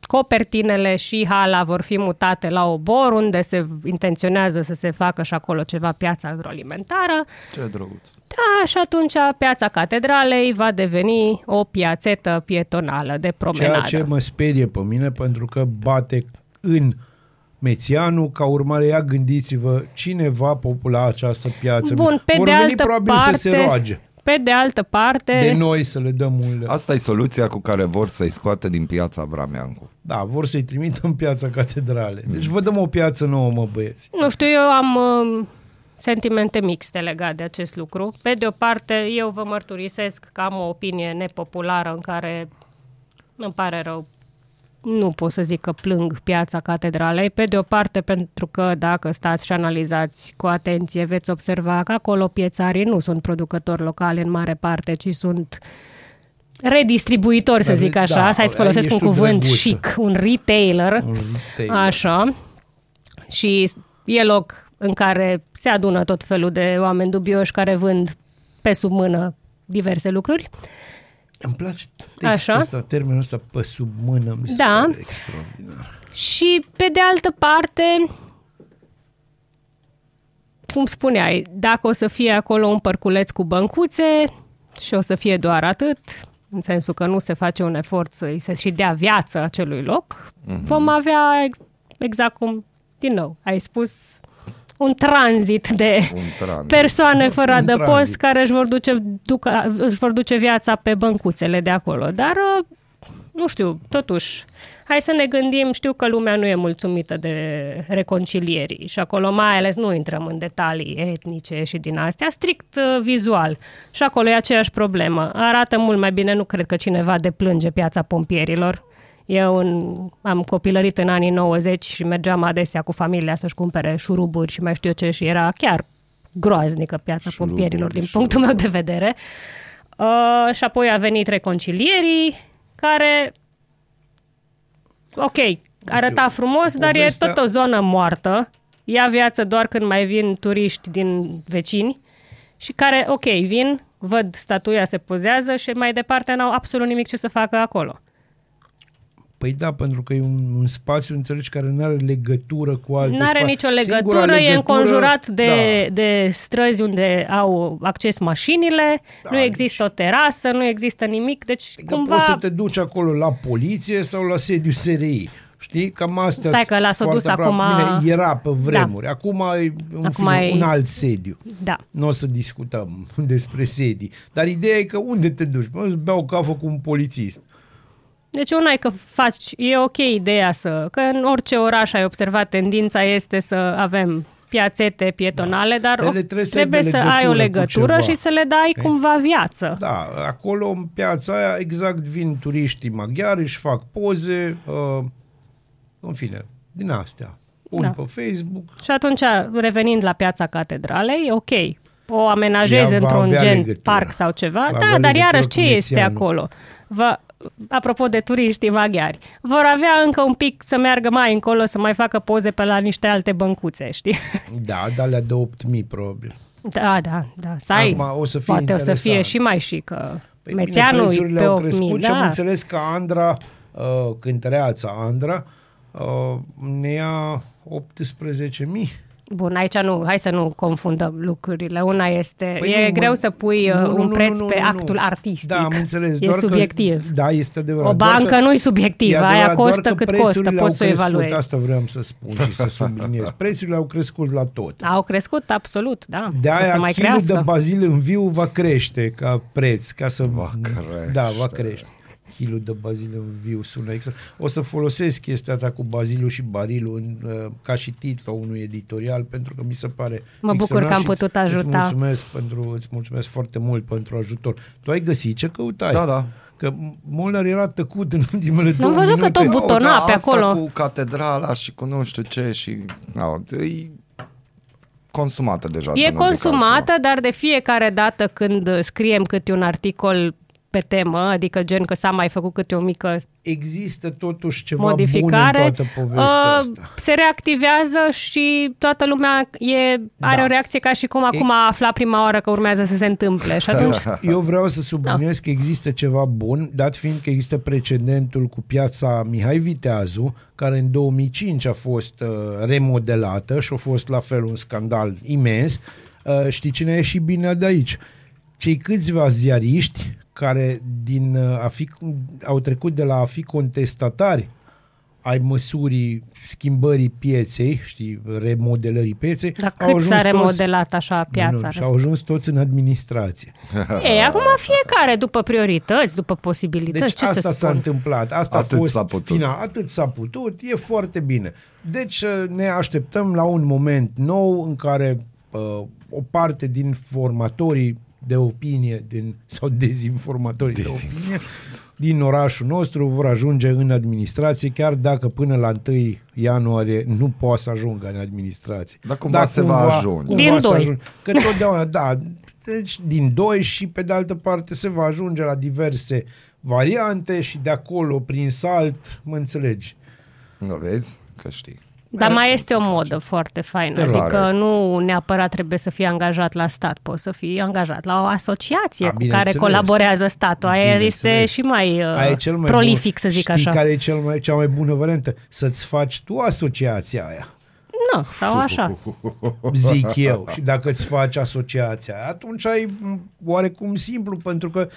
copertinele și hala vor fi mutate la obor, unde se intenționează să se facă și acolo ceva piață agroalimentară. Ce drăguț. Da, și atunci piața Catedralei va deveni o piațetă pietonală de promenadă. Ceea ce mă sperie pe mine pentru că bate în Mețianu, ca urmare, ia gândiți-vă cine va popula această piață. Bun, pe Vor de veni altă probabil parte, să se roage pe de altă parte, de noi să le dăm un leu. Asta e soluția cu care vor să-i scoate din piața Brameancu. Da, vor să-i trimită în piața catedrale. Deci vă dăm o piață nouă, mă băieți. nu știu, eu am uh, sentimente mixte legate de acest lucru. Pe de o parte, eu vă mărturisesc că am o opinie nepopulară în care îmi pare rău nu pot să zic că plâng piața catedralei, pe de o parte pentru că dacă stați și analizați cu atenție veți observa că acolo piețarii nu sunt producători locali în mare parte, ci sunt redistribuitori, să Da, zic așa, da, hai să folosesc ești un tu cuvânt drăguță. chic, un retailer, Un retailer. așa, și e loc în care se adună tot felul de oameni dubioși care vând pe sub mână diverse lucruri. Îmi place textul Așa. ăsta, termenul ăsta pe sub mână, mi se Da. pare extraordinar. Și pe de altă parte, cum spuneai, dacă o să fie acolo un părculeț cu băncuțe și o să fie doar atât, în sensul că nu se face un efort să-i se și dea viață acelui loc, mm-hmm. vom avea ex- exact cum, din nou, ai spus, un tranzit de Un tranzit. persoane fără Un adăpost tranzit. care își vor, duce, ducă, își vor duce viața pe băncuțele de acolo. Dar, uh, nu știu, totuși, hai să ne gândim, știu că lumea nu e mulțumită de reconcilierii și acolo mai ales nu intrăm în detalii etnice și din astea, strict uh, vizual. Și acolo e aceeași problemă. Arată mult mai bine, nu cred că cineva deplânge piața pompierilor. Eu în, am copilărit în anii 90 și mergeam adesea cu familia să-și cumpere șuruburi și mai știu eu ce și era chiar groaznică piața Șuruburi, pompierilor din șuruburi. punctul meu de vedere. Uh, și apoi a venit reconcilierii care, ok, arăta frumos, dar e povestea- tot o zonă moartă. Ia viață doar când mai vin turiști din vecini și care, ok, vin, văd statuia se pozează și mai departe n-au absolut nimic ce să facă acolo. Păi da, pentru că e un, un spațiu, înțelegi, care nu are legătură cu alte Nu are spa- nicio Singura legătură, e înconjurat de, da. de străzi unde au acces mașinile, Da, nu există o terasă, nu există nimic, deci Adică cumva... poți să te duci acolo la poliție sau la sediu SRI. Știi? Cam astea Stai că l-a s-o foarte dus aproape. acum- Bine, era pe vremuri. Acum e un, Acum fine, e- un alt sediu. Da. Nu o să discutăm despre sedii. Dar ideea e că unde te duci? Mă, îți beau cafă cu un polițist. Deci una e că faci, e ok ideea să, că în orice oraș ai observat, tendința este să avem piațete pietonale, dar Ele o- trebuie să trebuie aibă să ai o legătură cu legătură ceva. și să le dai Ok. cumva viață. Da, acolo în piața aia exact vin turiștii maghiari, își fac poze, uh, în fine, din astea. Pun Da. pe Facebook. Și atunci, revenind la piața catedralei, e ok. O amenajezi Ea va într-un avea gen legătură. parc sau ceva. Va da, avea dar legătură iarăși cu ce este Mețianu. acolo? Va, apropo de turiștii maghiari, vor avea încă un pic să meargă mai încolo, să mai facă poze pe la niște alte băncuțe, știi? Da, de alea de 8.000 probabil. Da, da, da. Să ai, Acum o să fie poate o să fie interesant. și mai și că Păi Mețeanu bine, e prețurile pe au 8.000, crescut și am da. înțeles că Andra, uh, cântăreața Andra, uh, ne ia 18.000. Bun, aici nu, hai să nu confundăm lucrurile. Una este, Păi e nu, greu mă- să pui uh, nu, nu, un nu, preț nu, pe nu, actul nu. artistic. Da, am înțeles. E doar subiectiv. Că, da, este adevărat. O doar bancă că- nu e subiectivă, E aia adevărat, doar costă că cât costă, prețurile poți au să o crescut, evaluezi. Asta vreau să spun și să subliniez. Prețurile au crescut la tot. Au crescut, absolut, da. De o să aia mai kilul crească. de bazil în viu va crește ca preț, ca să... Va crește. Da, va crește. Kilul de bazil în viu sună exact. O să folosesc chestia ta cu bazilul și barilul în, uh, ca și titlu unui editorial pentru că mi se pare Mă bucur extraordinar că am și putut îți- ajuta. Îți mulțumesc, pentru, îți mulțumesc foarte mult pentru ajutor. Tu ai găsit ce căutai? Da, da. Că Molnar era tăcut în ultimele Am două văzut că minute. tot butona da, pe asta acolo. cu catedrala și cu nu știu ce și... Da, e consumată deja. să E nu zic consumată, dar de fiecare dată când scriem câte un articol pe temă, adică gen că s-a mai făcut câte o mică Există totuși ceva modificare, bun în toată povestea uh, asta. se reactivează și toată lumea e, are Da. o reacție ca și cum acum a aflat prima oară că urmează să se întâmple. Și atunci, Eu vreau să subliniez Da. că există ceva bun, dat fiind că există precedentul cu piața Mihai Viteazu, care în 2005 a fost uh, remodelată și a fost la fel un scandal imens. Uh, știi cine a ieșit bine de aici? Cei câțiva ziariști care din uh, a fi, au trecut de la a fi contestatari ai măsurii schimbării pieței, știi, remodelării pieței, dar au cât ajuns s-a toți- remodelat așa piața? Nu, și au ajuns toți în administrație. Ei, acum fiecare după priorități, după posibilități, Deci ce asta să s-a spun? întâmplat, asta Atât a fost s-a putut. final, atât s-a putut, e foarte bine. Deci uh, ne așteptăm la un moment nou în care uh, o parte din formatorii de opinie din, sau dezinformatorii de opinie din orașul nostru vor ajunge în administrație, chiar dacă până la 1 ianuarie nu poate să ajungă în administrație. Dar cumva se va ajunge. cumva Din se doi. ajunge. Că totdeauna, da, deci din doi și pe de altă parte se va ajunge la diverse variante și de acolo prin salt, mă înțelegi. Nu vezi? Că știi. Dar mai este o modă foarte faină, Te adică rare. nu neapărat trebuie să fii angajat la stat, poți să fii angajat la o asociație A, cu care bineînțeles. colaborează statul. Aia este Bineînțeles. și mai, uh, Aia e cel mai prolific, bun. să zic Știi așa. care e cel mai, cea mai bună variantă? Să-ți faci tu asociația aia, Nu, sau așa. zic eu. Și dacă îți faci asociația, atunci ai m, oarecum simplu, pentru că,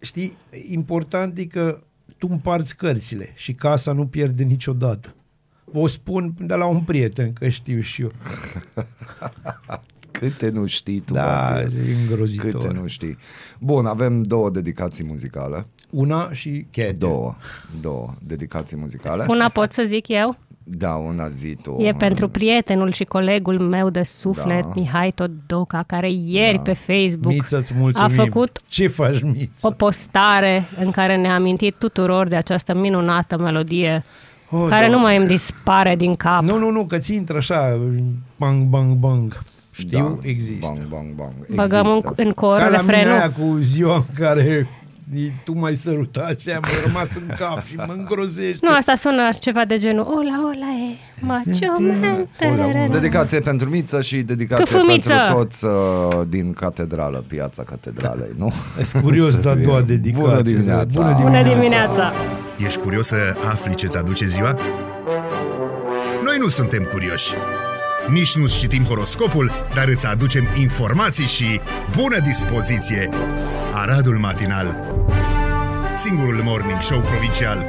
știi, important e că tu împarți cărțile și casa nu pierde niciodată. Vă spun de la un prieten, că știu și eu. Câte nu știi tu, Da, Bazil. e îngrozitor. Câte nu știi. Bun, avem două dedicații muzicale. Una și Cat. Două. Două dedicații muzicale. Una pot să zic eu? Da, una zi tu. E pentru prietenul și colegul meu de suflet, Da. Mihai Todoca, care ieri Da. pe Facebook Miță, îți mulțumim. a făcut Ce faci, Miță? o postare în care ne-a amintit tuturor de această minunată melodie Oh, care nu Doamne. mai îmi dispare din cap. Nu, nu, nu, că ți intră așa, bang, bang, bang. Știu, Da, există. Bang, bang, bang. Băgăm în, Există. în cor Ca la mine refrenul. aia cu ziua în care e- tu m-ai sărutat și am rămas în cap și mă îngrozește. Nu, asta sună ceva de genul Ola, ola, e, macho man. tararara. Dedicație pentru Miță și dedicație Câfâmiță! pentru toți uh, din catedrală, piața catedralei, nu? Ești curios de a doua dedicație. Bună dimineața! Bună Bună dimineața! Ești curios să afli ce-ți aduce ziua? Noi nu suntem curioși. Nici nu citim horoscopul, dar îți aducem informații și bună dispoziție. Aradul Matinal Singurul morning show provincial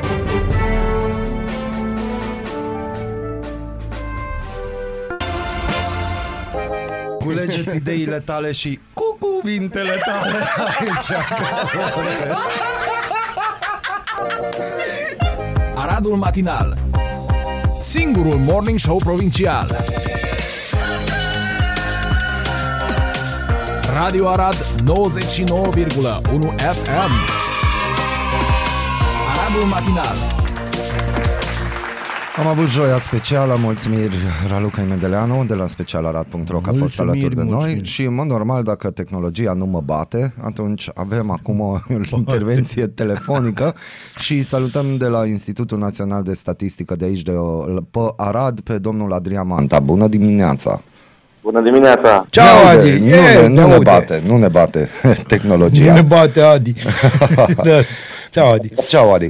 Culegeți ideile tale și cu cuvintele tale aici. Aradul Matinal Singurul morning show provincial Radio Arad 99,1 FM Aradul Matinal Am avut joia specială, mulțumiri Raluca Imedeleanu de la specialarat.ro că a fost Mulțumiri, alături de noi mulțumiri. și în mod normal dacă tehnologia nu mă bate, atunci avem acum o intervenție telefonică și salutăm de la Institutul Național de Statistică de aici de o- pe Arad pe domnul Adrian Manta. Bună dimineața! Bună dimineața! Ceau, Ne aude, Adi! Nu, Yes, ne, nu ne aude. bate, nu ne bate tehnologia. Nu ne bate Adi. da. Ceau, Adi. Ceau, Adi.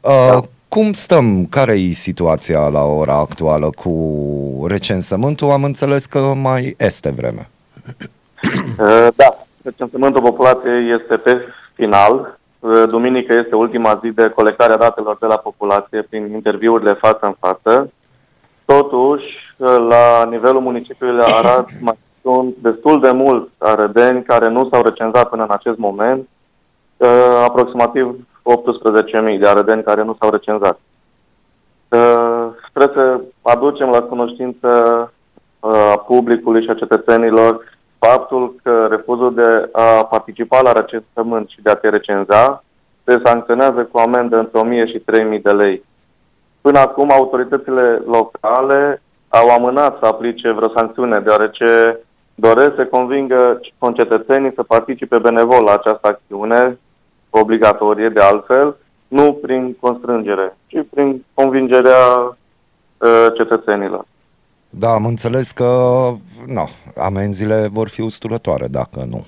Uh, cum stăm? Care e situația la ora actuală cu recensământul? Am înțeles că mai este vreme. Uh, Da, recensământul populației este pe final. Uh, Duminică este ultima zi de colectare a datelor de la populație prin interviurile față în față. Totuși, uh, la nivelul municipiului Arad mai sunt destul de mulți arădeni care nu s-au recenzat până în acest moment, uh, aproximativ 18.000 de arădeni care nu s-au recenzat. Uh, Trebuie să aducem la cunoștință uh, a publicului și a cetățenilor faptul că refuzul de a participa la recensământ și de a te recenza se sancționează cu amendă între 1000 și 3000 de lei. Până acum, autoritățile locale au amânat să aplice vreo sancțiune, deoarece doresc să convingă concetățenii să participe benevol la această acțiune, obligatorie de altfel, nu prin constrângere, ci prin convingerea uh, cetățenilor. Da, am înțeles că no, amenziile vor fi usturătoare dacă nu.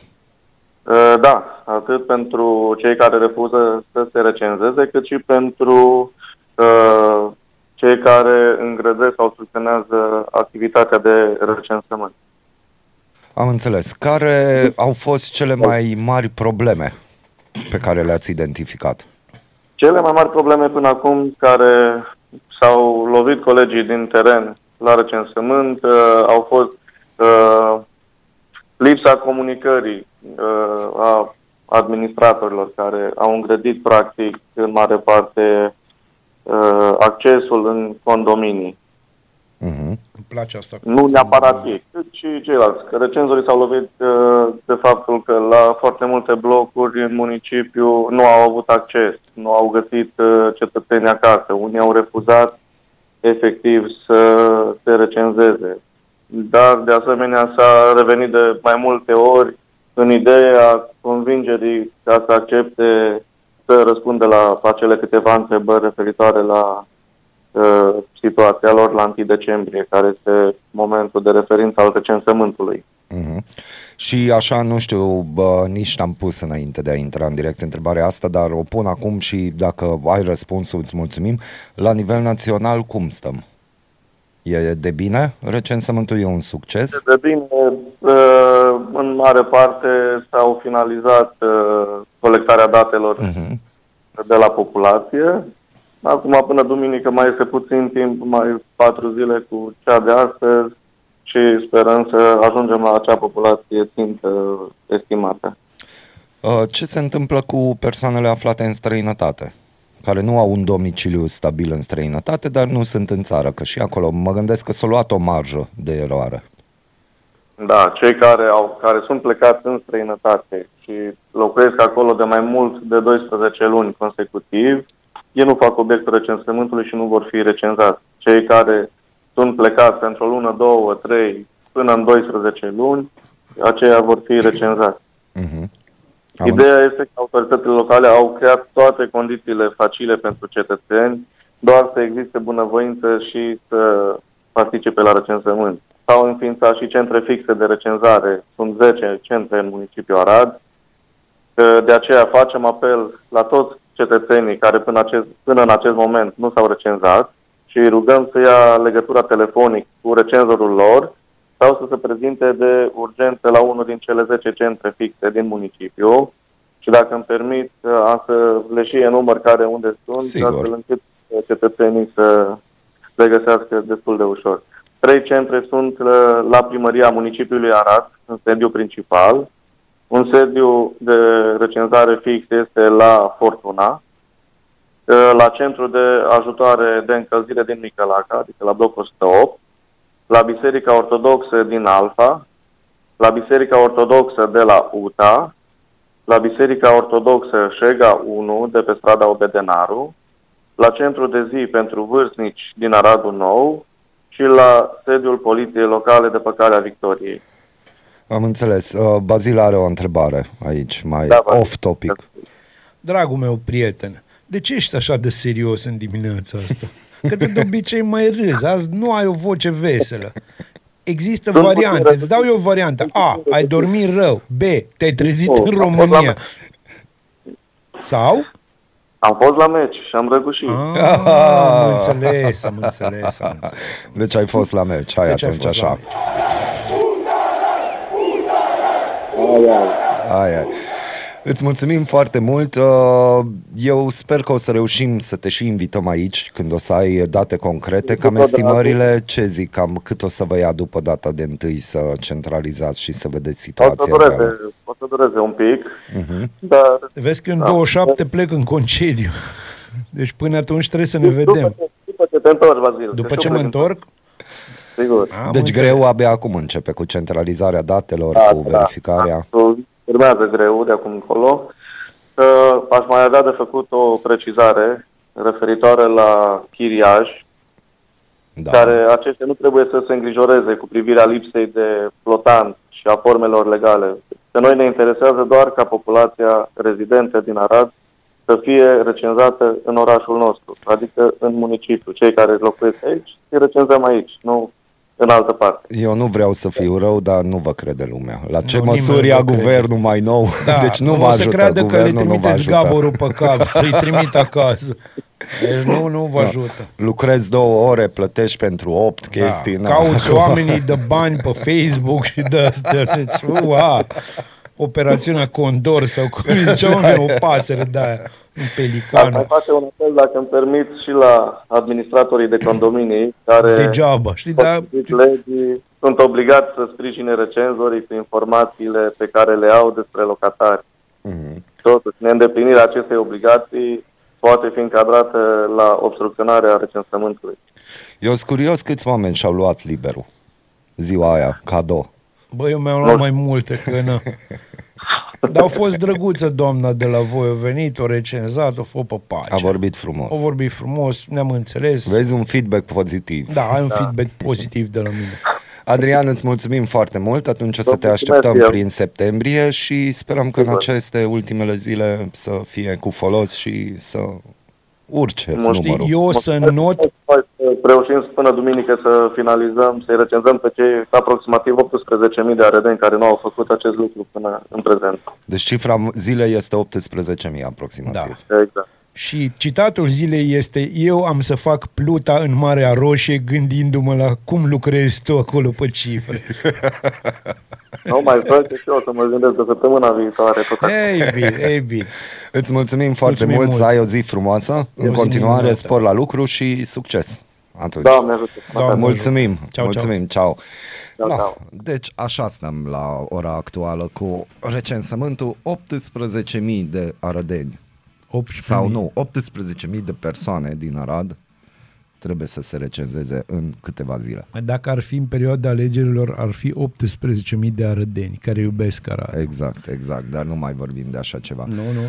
Uh, Da, atât pentru cei care refuză să se recenzeze, cât și pentru uh, cei care îngrădesc sau obstrucționează activitatea de recensământ. Am înțeles. Care au fost cele mai mari probleme pe care le-ați identificat? Cele mai mari probleme până acum care s-au lovit colegii din teren la recensământ uh, au fost uh, lipsa comunicării uh, a administratorilor care au îngrădit practic în mare parte uh, accesul în condominii. Uh-huh. Îmi place asta. Nu neapărat ei, cât și ceilalți. Că recenzorii s-au lovit uh, de faptul că la foarte multe blocuri în municipiu nu au avut acces, nu au găsit uh, cetățenii acasă. Unii au refuzat efectiv să se recenzeze. Dar, de asemenea, s-a revenit de mai multe ori în ideea convingerii ca să accepte să răspundă la acele câteva întrebări referitoare la uh, situația lor la 1 decembrie, care este momentul de referință al recensământului. Uh-huh. Și așa, nu știu, bă, nici n-am pus înainte de a intra în direct întrebarea asta, dar o pun acum și dacă ai răspunsul, îți mulțumim. La nivel național, cum stăm? E de bine? Recensământul e un succes? De bine, uh, în mare parte s-au finalizat uh, colectarea datelor Uh-huh. de la populație. Acum, până duminică, mai este puțin timp, mai patru zile cu cea de astăzi și sperăm să ajungem la acea populație țintă estimată. Uh, Ce se întâmplă cu persoanele aflate în străinătate? Care nu au un domiciliu stabil în străinătate, dar nu sunt în țară, că și acolo mă gândesc că s-a luat o marjă de eroare. Da, cei care, au, care sunt plecați în străinătate și locuiesc acolo de mai mult de 12 luni consecutiv, ei nu fac obiectul recensământului și nu vor fi recenzați. Cei care sunt plecați pentru o lună, două, trei, până în 12 luni, aceia vor fi recenzați. Uh-huh. Ideea este că autoritățile locale au creat toate condițiile facile pentru cetățeni, doar să existe bunăvoință și să participe la recensământ. S-au înființat și centre fixe de recenzare, sunt 10 centre în municipiul Arad. De aceea facem apel la toți cetățenii care până, acest, până în acest moment nu s-au recenzat și îi rugăm să ia legătura telefonic cu recenzorul lor sau să se prezinte de urgență la unul din cele 10 centre fixe din municipiu și dacă îmi permit, am să le și enumăr care unde sunt, Sigur. astfel încât cetățenii să le găsească destul de ușor. Trei centre sunt uh, la primăria municipiului Arad, în sediu principal. Un sediu de recenzare fix este la Fortuna, uh, la centru de ajutoare de încălzire din Micălaca, adică la blocul 108, la Biserica Ortodoxă din Alfa, la Biserica Ortodoxă de la UTA, la Biserica Ortodoxă Șega 1 de pe strada Obedenaru, la centru de zi pentru vârstnici din Aradul Nou și la sediul poliției locale de pe Calea Victoriei. Am înțeles. Uh, Bazil are o întrebare aici, mai Da, Bazil. off-topic. Dragul meu prieten, de ce ești așa de serios în dimineața asta? Că de, de obicei mai râzi, azi nu ai o voce veselă. Există Sunt variante, puțin îți dau eu o variantă. A, ai dormit rău. B, te-ai trezit Nu, în am fost la România. meci. Sau? Am fost la meci și am răgușit. Ah, am înțeles, am înțeles, am înțeles. Deci ai fost la meci, hai Deci ai atunci fost la așa. Meci. Hai, hai. Îți mulțumim foarte mult. Uh, Eu sper că o să reușim să te și invităm aici când o să ai date concrete. Cam După estimările, ce zic, cam cât o să vă ia după data de întâi să centralizați și să vedeți O să, situația dureze, reală. o să dureze un pic, Mhm. dar Vezi că în Da. 27 plec în concediu. Deci până atunci trebuie să ne vedem. După, ce- după ce te întorci, Bazil. După că ce tu mă pleci întorc, Sigur. am Deci înțeles. greu abia acum începe cu centralizarea datelor, Da, cu da, verificarea. da. Urmează greu de acum încolo. Uh, aș mai avea de făcut o precizare referitoare la chiriaj, Da. care aceștia nu trebuie să se îngrijoreze cu privirea lipsei de flotant și a formelor legale. Pe noi ne interesează doar ca populația rezidentă din Arad să fie recenzată în orașul nostru, adică în municipiu. Cei care locuiesc aici, îi recenzăm aici, nu în altă parte. Eu nu vreau să fiu rău, dar nu vă crede lumea. La ce Nu, măsuri nimeni ia nu crede. guvernul mai nou? Da, deci nu o vă să ajută. creadă că le guvernul nu vă trimiteți ajută. gaborul pe cap, să-i trimit acasă. Deci nu, nu vă ajută. Lucrezi două ore, plătești pentru opt chestii. Da, na. cauți oamenii de bani pe Facebook și de astea. Deci, ua, operațiunea Condor sau cum îi ziceam, o pasăre de aia, un Aș pelican. mai face un apel, dacă îmi permit, și la administratorii de condominii care Degeaba, știi, da, potrivit legii, sunt obligați să sprijine recenzorii cu informațiile pe care le au despre locatari. Mhm. Totuși, neîndeplinirea acestei obligații poate fi încadrată la obstrucționarea recensământului. Eu sunt curios câți oameni și-au luat liberul ziua aia, cadou. Bă, eu mi-am luat mai multe, că na. Dar au fost drăguță doamna de la voi, a venit, o recenzat, o fost pe pace. A vorbit frumos. O vorbit frumos, ne-am înțeles. Vezi un feedback pozitiv. Da, ai un feedback pozitiv de la mine. Adrian, îți mulțumim foarte mult. Atunci o să Vă te mulțumesc așteptăm eu. prin septembrie și sperăm că în Sigur. aceste ultimele zile să fie cu folos și să urce Mulțumim. numărul. Eu o să not Noi să reușim până duminică să finalizăm, să-i recenzăm pe cei aproximativ 18.000 de aredeni care nu au făcut acest lucru până în prezent. Deci cifra zilei este 18.000 aproximativ. Exact. Și citatul zilei este Eu am să fac pluta în Marea Roșie gândindu-mă la cum lucrezi tu acolo pe cifre. Nu mai fac și eu să mă gândesc de săptămâna viitoare. Tot așa. Ei bine, ei bine. Îți mulțumim foarte Mulțumim mult, mult. să ai o zi frumoasă. O în zi continuare, minunată. spor la lucru și succes. Atunci. Da, mi ajută. Da, Mulțumim, Ceau, ceau. mulțumim, ceau. Ceau, Da. ceau. Deci așa stăm la ora actuală cu recensământul 18.000 de arădeni. 18.000. Sau nu, 18.000 de persoane din Arad trebuie să se recenzeze în câteva zile. Dacă ar fi în perioada alegerilor, ar fi 18.000 de arădeni care iubesc Arad. Exact, exact, dar nu mai vorbim de așa ceva. Nu, nu.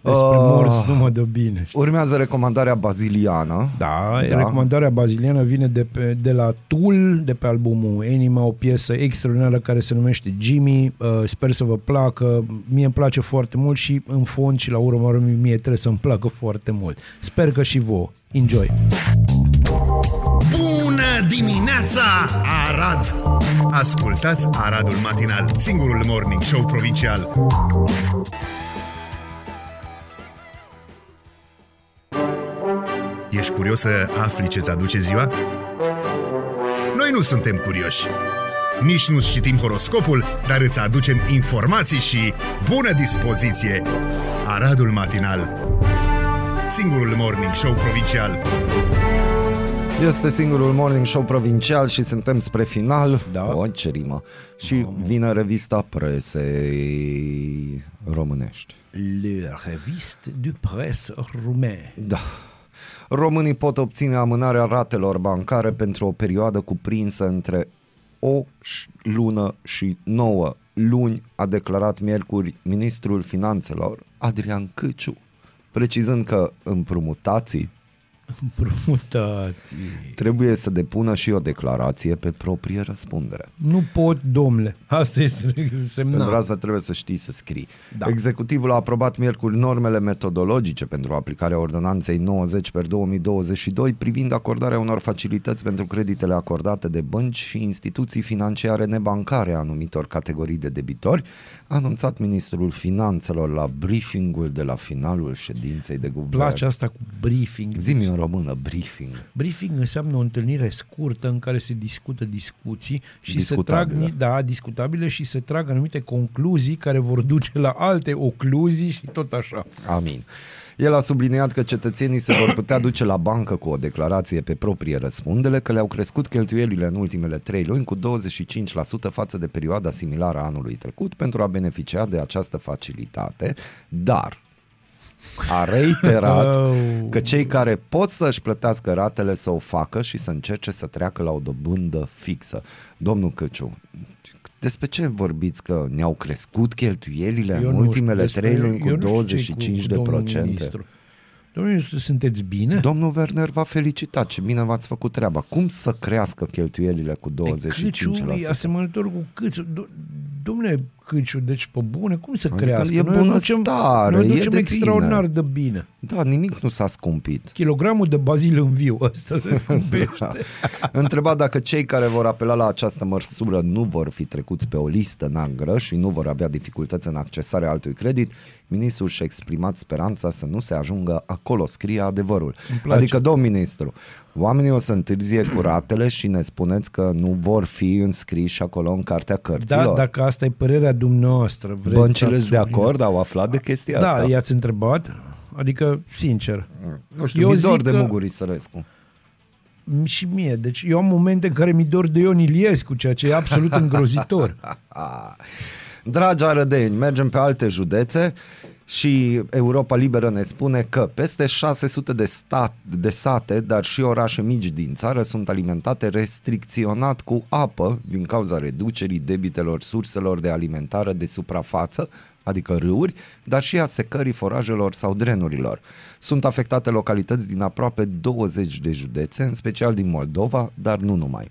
Despre Ah. morți nu mă dă bine. știi? Urmează recomandarea baziliană. Da, Da. da, recomandarea baziliană vine de, pe, de la Tool, de pe albumul Anima, o piesă extraordinară care se numește Jimmy. Uh, sper să vă placă. Mie îmi place foarte mult și în fond și la urmă urmei mie trebuie să-mi placă foarte mult. Sper că și vouă. Enjoy! Bună dimineața, Arad! Ascultați Aradul Matinal, singurul morning show provincial. Ești curios să afli ce-ți aduce ziua? Noi nu suntem curioși. Nici nu citim horoscopul, dar îți aducem informații și bună dispoziție! Aradul Matinal Singurul morning show provincial Este singurul morning show provincial și suntem spre final. Da. O, ce rimă. Și vine revista presei românești. Le reviste du presse roumain. Da. Românii pot obține amânarea ratelor bancare pentru o perioadă cuprinsă între o ș- lună și 9 luni, a declarat miercuri ministrul finanțelor Adrian Câciu, precizând că împrumutații Împrumutații. trebuie să depună și o declarație pe proprie răspundere. Nu pot, domnule. Asta este semnat. Pentru asta trebuie să știi să scrii. Da. Executivul a aprobat miercuri normele metodologice pentru aplicarea ordonanței 90 per 2022 privind acordarea unor facilități pentru creditele acordate de bănci și instituții financiare nebancare a anumitor categorii de debitori, a anunțat ministrul finanțelor la briefingul de la finalul ședinței de guvern. place asta cu briefing. Zi-mi în română, briefing. Briefing înseamnă o întâlnire scurtă în care se discută discuții și se trag, Discutabile. ni- da, discutabile și se trag anumite concluzii care vor duce la alte ocluzii și tot așa. Amin. El a subliniat că cetățenii se vor putea duce la bancă cu o declarație pe proprie răspundere că le-au crescut cheltuielile în ultimele trei luni cu 25% față de perioada similară a anului trecut pentru a beneficia de această facilitate, dar a reiterat Oh. că cei care pot să-și plătească ratele să o facă și să încerce să treacă la o dobândă fixă. Domnul Căciu, despre ce vorbiți că ne-au crescut cheltuielile Eu în nu știu ultimele despre- trei luni eu cu nu știu ce-i 25 cu de domnul procente? ministru. Domnul ministru, sunteți bine? Domnul Werner v-a felicitat, ce bine v-ați făcut treaba. Cum să crească cheltuielile cu Câciu e 25%? asemănător cu Câciu. Do- Domnule Câciu, deci pe bune, cum să Adică crească? e noi îl ducem, bunăstare, noi îl e ducem de extraordinar bine. de bine. Da, nimic nu s-a scumpit. Kilogramul de bazil în viu, ăsta se Da. scumpește. Întrebat dacă cei care vor apela la această măsură nu vor fi trecuți pe o listă neagră și nu vor avea dificultăți în accesarea altui credit, ministrul și-a exprimat speranța să nu se ajungă acolo, scrie adevărul. place. Adică, domn ministru, oamenii o să întârzie cu ratele și ne spuneți că nu vor fi înscriși acolo în cartea cărților. Da, dacă asta e părerea dumneavoastră, vreți Băncile să sunt de subliniați- acord, au aflat de chestia Da, asta. i-ați întrebat? Adică, sincer. Nu știu, Eu mi dor zic de că- Mugur Isărescu. M- Și mie. Deci eu am momente în care mi dor de Ion Iliescu, ceea ce e absolut îngrozitor. Dragi arădeni, mergem pe alte județe și Europa Liberă ne spune că peste 600 de, stat, de sate, dar și orașe mici din țară sunt alimentate restricționat cu apă din cauza reducerii debitelor surselor de alimentare de suprafață, adică râuri, dar și a secării forajelor sau drenurilor. Sunt afectate localități din aproape 20 de județe, în special din Moldova, dar nu numai.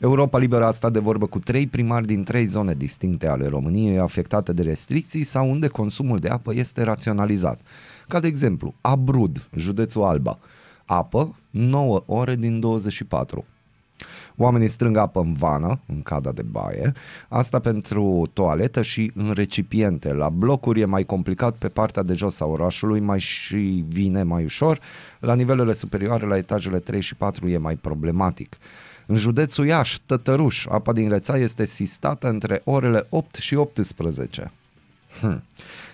Europa Liberă a stat de vorbă cu trei primari din trei zone distincte ale României afectate de restricții sau unde consumul de apă este raționalizat. Ca de exemplu, Abrud, județul Alba. Apă, 9 ore din 24. Oamenii strâng apă în vană, în cada de baie, asta pentru toaletă și în recipiente. La blocuri e mai complicat, pe partea de jos a orașului mai și vine mai ușor, la nivelele superioare, la etajele 3 și 4 e mai problematic. În județul Iași, Tătăruș, apa din rețea este sistată între orele 8 și 18. Hm.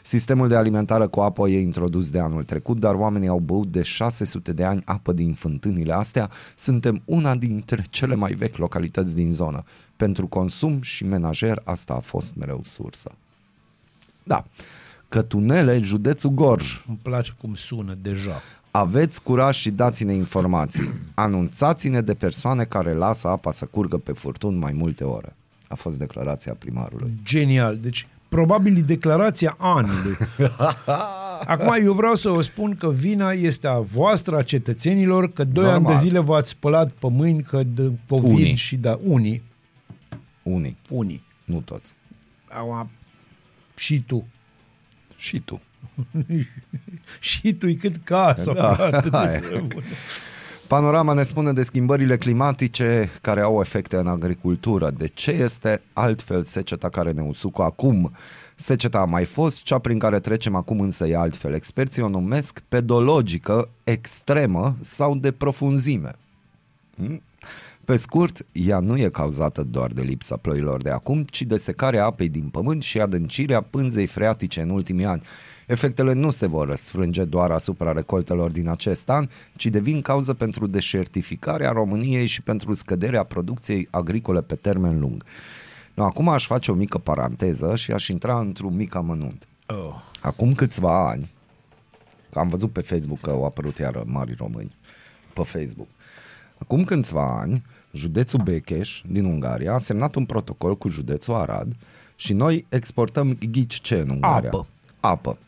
Sistemul de alimentare cu apă e introdus de anul trecut, dar oamenii au băut de 600 de ani apă din fântânile astea. Suntem una dintre cele mai vechi localități din zonă. Pentru consum și menajer asta a fost mereu sursă. Da. Cătunele, județul Gorj. Îmi place cum sună deja. Aveți curaj și dați-ne informații. Anunțați-ne de persoane care lasă apa să curgă pe furtun mai multe ore. A fost declarația primarului. Genial. Deci, probabil e declarația anului. Acum, eu vreau să vă spun că vina este a voastră, a cetățenilor, că doi Normal. ani de zile v-ați spălat pe mâini că de COVID Unii. și da, unii, Unii, unii. nu toți. Acum, și tu. Și tu. și tu cât casa, Da, frate. Hai. Panorama ne spune de schimbările climatice care au efecte în agricultură. De ce este altfel seceta care ne usucă acum? Seceta a mai fost, cea prin care trecem acum însă e altfel. Experții o numesc pedologică, extremă sau de profunzime. Hmm? Pe scurt, ea nu e cauzată doar de lipsa ploilor de acum, ci de secarea apei din pământ și adâncirea pânzei freatice în ultimii ani. Efectele nu se vor răsfrânge doar asupra recoltelor din acest an, ci devin cauză pentru deșertificarea României și pentru scăderea producției agricole pe termen lung. No, acum aș face o mică paranteză și aș intra într-un mic amănunt. Oh. Acum câțiva ani, am văzut pe Facebook că au apărut iară mari români pe Facebook. Acum câțiva ani, județul Becheș din Ungaria a semnat un protocol cu județul Arad și noi exportăm ghici ce în Ungaria? Apă. Apă.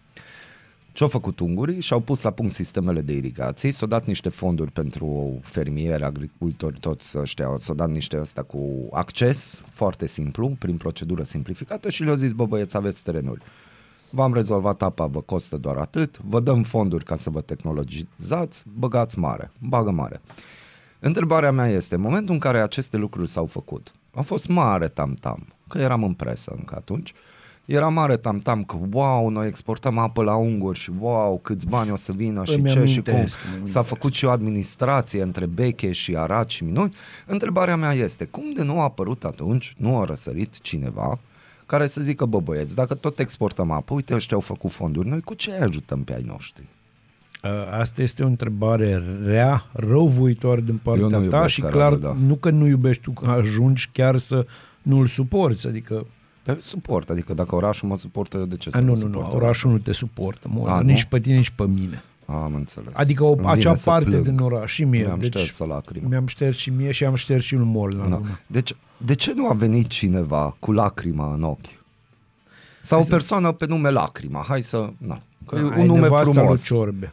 Ce-au făcut ungurii? Și-au pus la punct sistemele de irigații, s-au dat niște fonduri pentru fermieri, agricultori, toți ăștia, s-au dat niște ăsta cu acces foarte simplu, prin procedură simplificată și le-au zis, bă băieți, aveți terenuri. V-am rezolvat apa, vă costă doar atât, vă dăm fonduri ca să vă tehnologizați, băgați mare, bagă mare. Întrebarea mea este, în momentul în care aceste lucruri s-au făcut, a fost mare tam-tam, că eram în presă încă atunci, era mare tam-tam că wow, noi exportăm apă la unguri și wow, câți bani o să vină și Îmi ce și cum. amintesc, îmi amintesc. S-a făcut și o administrație între Beche și Arad și Minuni. Întrebarea mea este, cum de nu a apărut atunci, nu a răsărit cineva care să zică, bă băieți, dacă tot exportăm apă, uite ăștia au făcut fonduri, noi cu ce îi ajutăm pe ai noștri? Uh, Asta este o întrebare rea, răuvoitoare din Eu partea nu ta iubesc și Aradul, clar, da. nu că nu iubești tu, că ajungi chiar să nu-l suporți, adică Te suport, adică dacă orașul mă suportă, eu de ce să a, nu, mă nu, nu, suport orașul nu te suportă, mă, A, nu? nici pe tine, nici pe mine. Am înțeles. Adică o, Îmi vine acea să parte plâng. din oraș și mie. Mi-am deci, șters lacrima. Mi-am șters și mie și am șters și un mol la No. lună. Deci, de ce nu a venit cineva cu lacrima în ochi? Sau o persoană pe nume Lacrima, hai să... Na, că e Ai un nume nevasta lui frumos. Ciorbe.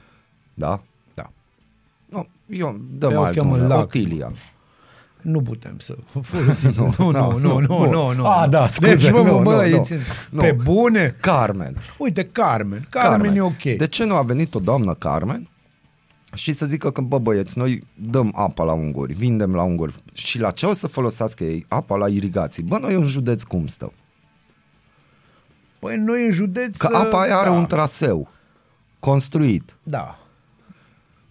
Da? Da. Nu, eu dăm Pe o alt cheamă nume, Lacrima. Otilia. Nu putem să folosim. Nu, nu, nu, nu, nu, nu. Ah, da, scuze, Deci, bă, nu, bă, nu, bă, nu. ești- Nu. pe bune. Carmen. Uite, Carmen. Carmen, e ok. De ce nu a venit o doamnă Carmen și să zică că, bă băieți, noi dăm apa la unguri, vindem la unguri și la ce o să folosească ei apa la irigații? Bă, noi în județ cum stăm? Păi noi în județ... Că apa aia are da, un traseu construit. Da.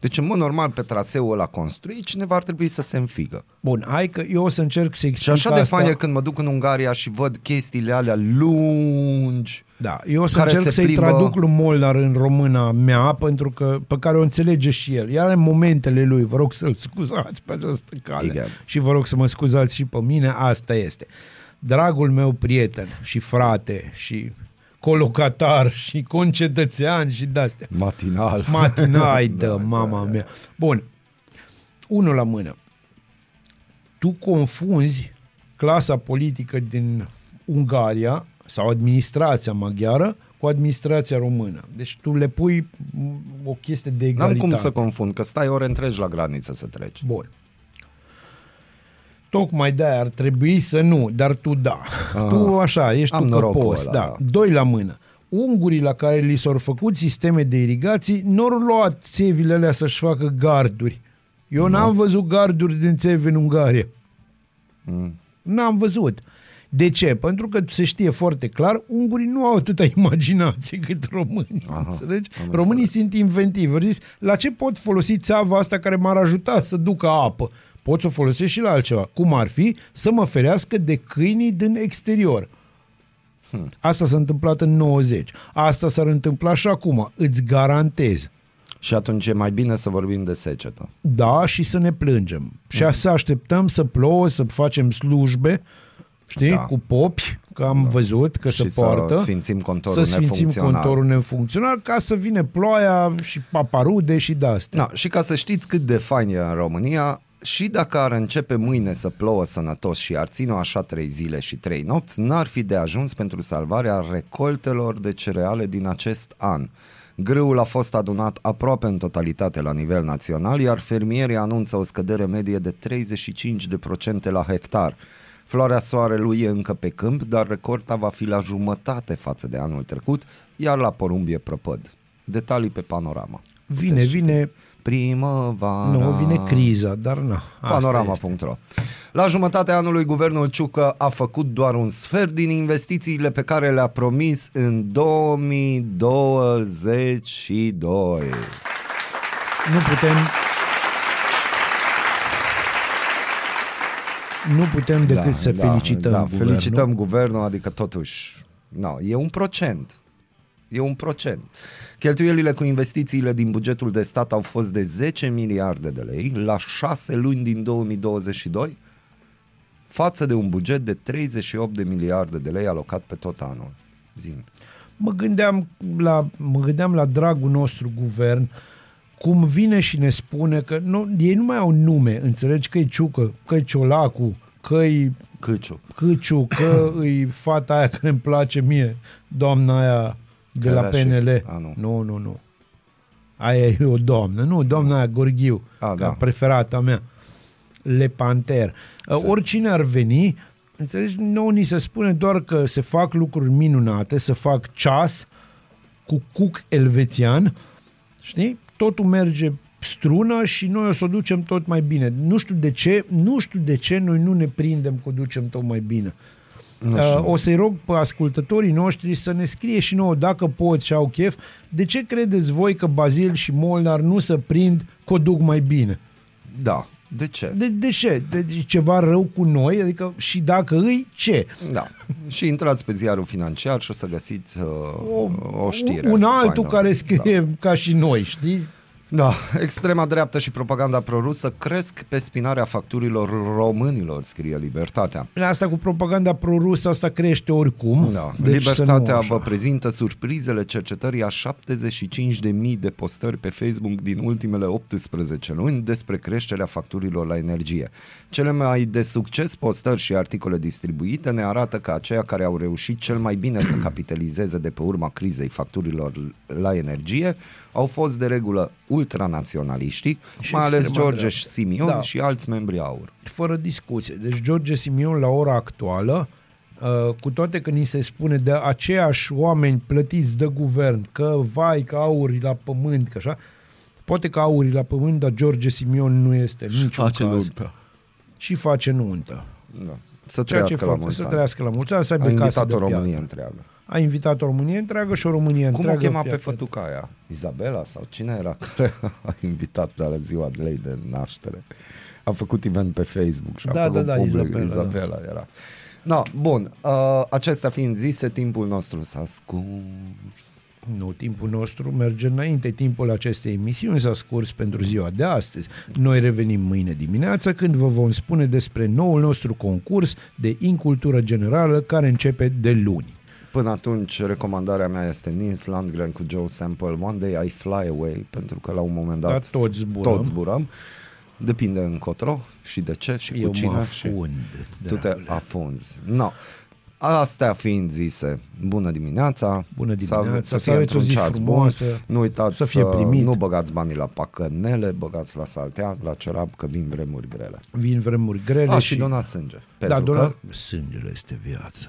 Deci, în mod normal, pe traseul ăla construit, cineva ar trebui să se înfigă. Bun, hai că eu o să încerc să Și explic așa de asta. fain e când mă duc în Ungaria și văd chestiile alea lungi. Da, eu o să care încerc se să-i plimbă- traduc lui Molnar în româna mea, pentru că pe care o înțelege și el. Iar în momentele lui, vă rog să-l scuzați pe această cale. Igen. Și vă rog să mă scuzați și pe mine, asta este. Dragul meu prieten și frate și colocatar și concetățean și de-astea. Matinal. Matinai de Da, mama da. mea. Bun, unul la mână. Tu confunzi clasa politică din Ungaria sau administrația maghiară cu administrația română. Deci tu le pui m, o chestie de N-am egalitate. cum să confund, că stai ore întregi la graniță să treci. Bun. Tocmai de ar trebui să nu, dar tu da. Ah. tu așa, ești Am tu norocul căpos. ăla, Da. da. Doi la mână. Ungurii la care li s-au făcut sisteme de irigații nu au luat țevile alea să-și facă garduri. Eu n-am văzut garduri din țevi în Ungaria. Mm. N-am văzut. De ce? Pentru că se știe foarte clar, ungurii nu au atâta imaginație cât românii. Aha, înțelegi? am Românii înțeles. sunt inventivi. Au zis, la ce pot folosi țeava asta care m-ar ajuta să ducă apă? Pot să o folosesc și la altceva. Cum ar fi? Să mă ferească de câinii din exterior. Hmm. Asta s-a întâmplat în 90. Asta s-ar întâmpla și acum. Îți garantez. Și atunci e mai bine să vorbim de secetă. Da, și să ne plângem. Și să așteptăm să plouă, să facem slujbe, știi, Da. cu popi, că am văzut că și se poartă. să sfințim contorul să sfințim nefuncțional. contorul nefuncțional ca să vină ploaia și paparude și de-astea. Da, și ca să știți cât de fain e în România, și dacă ar începe mâine să plouă sănătos și ar ține așa trei zile și trei nopți, n-ar fi de ajuns pentru salvarea recoltelor de cereale din acest an. Grâul a fost adunat aproape în totalitate la nivel național, iar fermierii anunță o scădere medie de 35% la hectar. Floarea soarelui e încă pe câmp, dar recolta va fi la jumătate față de anul trecut, iar la porumb e prăpăd. Detalii pe panorama. Vine, Puteți vine, primăvara. Nu, vine criza, dar na. asta este. Panorama.ro La jumătatea anului, guvernul Ciucă a făcut doar un sfert din investițiile pe care le-a promis în 2022. Nu putem nu putem decât să felicităm da, guvernul. felicităm guvernul, adică totuși, no, e un procent. E un procent. Cheltuielile cu investițiile din bugetul de stat au fost de 10 miliarde de lei la 6 luni din 2022, față de un buget de 38 de miliarde de lei alocat pe tot anul. Zim. Mă gândeam la, mă gândeam la dragul nostru guvern cum vine și ne spune că nu, ei nu mai au nume, înțelegi că e Ciucă, că e Ciolacu, că e Câciu. Câciu, că e fata aia care îmi place mie, doamna aia de Care la avea și- PNL. A, nu. nu, nu, nu. Aia e o doamnă. Nu, doamna aia Gorghiu, A, ca da. preferata mea. Le Panter. Uh, Oricine ar veni, înțelegi, nouă ni se spune doar că se fac lucruri minunate, să fac ceas cu cuc elvețian, știi? Totul merge strună și noi o să o ducem tot mai bine. Nu știu de ce, nu știu de ce noi nu ne prindem că o ducem tot mai bine. Nu știu. Uh, o să-i rog pe ascultătorii noștri să ne scrie și nouă, dacă pot și au chef, de ce credeți voi că Bazil și Molnar nu se prind că o duc mai bine? Da. De ce? De, de ce? De, de ceva rău cu noi? Adică și dacă îi, ce? Da. și intrați pe ziarul financiar și o să găsiți uh, o, o știre. Un altul faină. care scrie da. ca și noi, știi? Da, extrema dreaptă și propaganda prorusă cresc pe spinarea facturilor românilor, scrie Libertatea. Asta cu propaganda prorusă, asta crește oricum. Da. Deci să Libertatea nu așa. vă prezintă surprizele cercetării a 75.000 de postări pe Facebook din ultimele 18 luni despre creșterea facturilor la energie. Cele mai de succes postări și articole distribuite ne arată că aceia care au reușit cel mai bine să capitalizeze de pe urma crizei facturilor la energie au fost de regulă ultranaționaliștii, Și mai ales extrema George dreaptă. Simion Da. și alți membri aur. Fără discuție. Deci George Simion la ora actuală, uh, cu toate că ni se spune de aceiași oameni plătiți de guvern, că vai, că aurii la pământ, că așa, poate că aurii la pământ, dar George Simion nu este în niciun caz. Și face nuntă. Da. Să Ceea ce trăiască la face, mulți să ani. trăiască la mulți ani, să A aibă casă invitat de o piatră. Românie întreagă. A invitat o Românie întreagă și o Românie Cum o întreagă. chema pe piatră. fătuca aia? Izabela sau cine era care a invitat la ziua de ei de naștere? A făcut event pe Facebook și a Da, făcut da, da, public. Izabela, da. Izabela era. No, bun, uh, acestea fiind zise, timpul nostru s-a scurs. Nu, timpul nostru merge înainte. Timpul acestei emisiuni s-a scurs pentru ziua de astăzi. Noi revenim mâine dimineață când vă vom spune despre noul nostru concurs de incultură generală care începe de luni. Până atunci, recomandarea mea este Nils Landgren cu Joe Sample, One Day I Fly Away, pentru că la un moment dat Da, toți zburăm. toți zburăm. Depinde încotro și de ce și cu Eu cine. mă și afund. tu te dragule. afunzi. No. Astea fiind zise, bună dimineața, Bună să, dimineața, să, să fie aveți o zi într-un ceas frumoasă, bun. Nu uitați să fie primit. nu băgați banii la pacănele, băgați la saltea, la cerab, că vin vremuri grele. Vin vremuri grele A, și donați sânge. Da, Pentru dona... că Sângele este viață.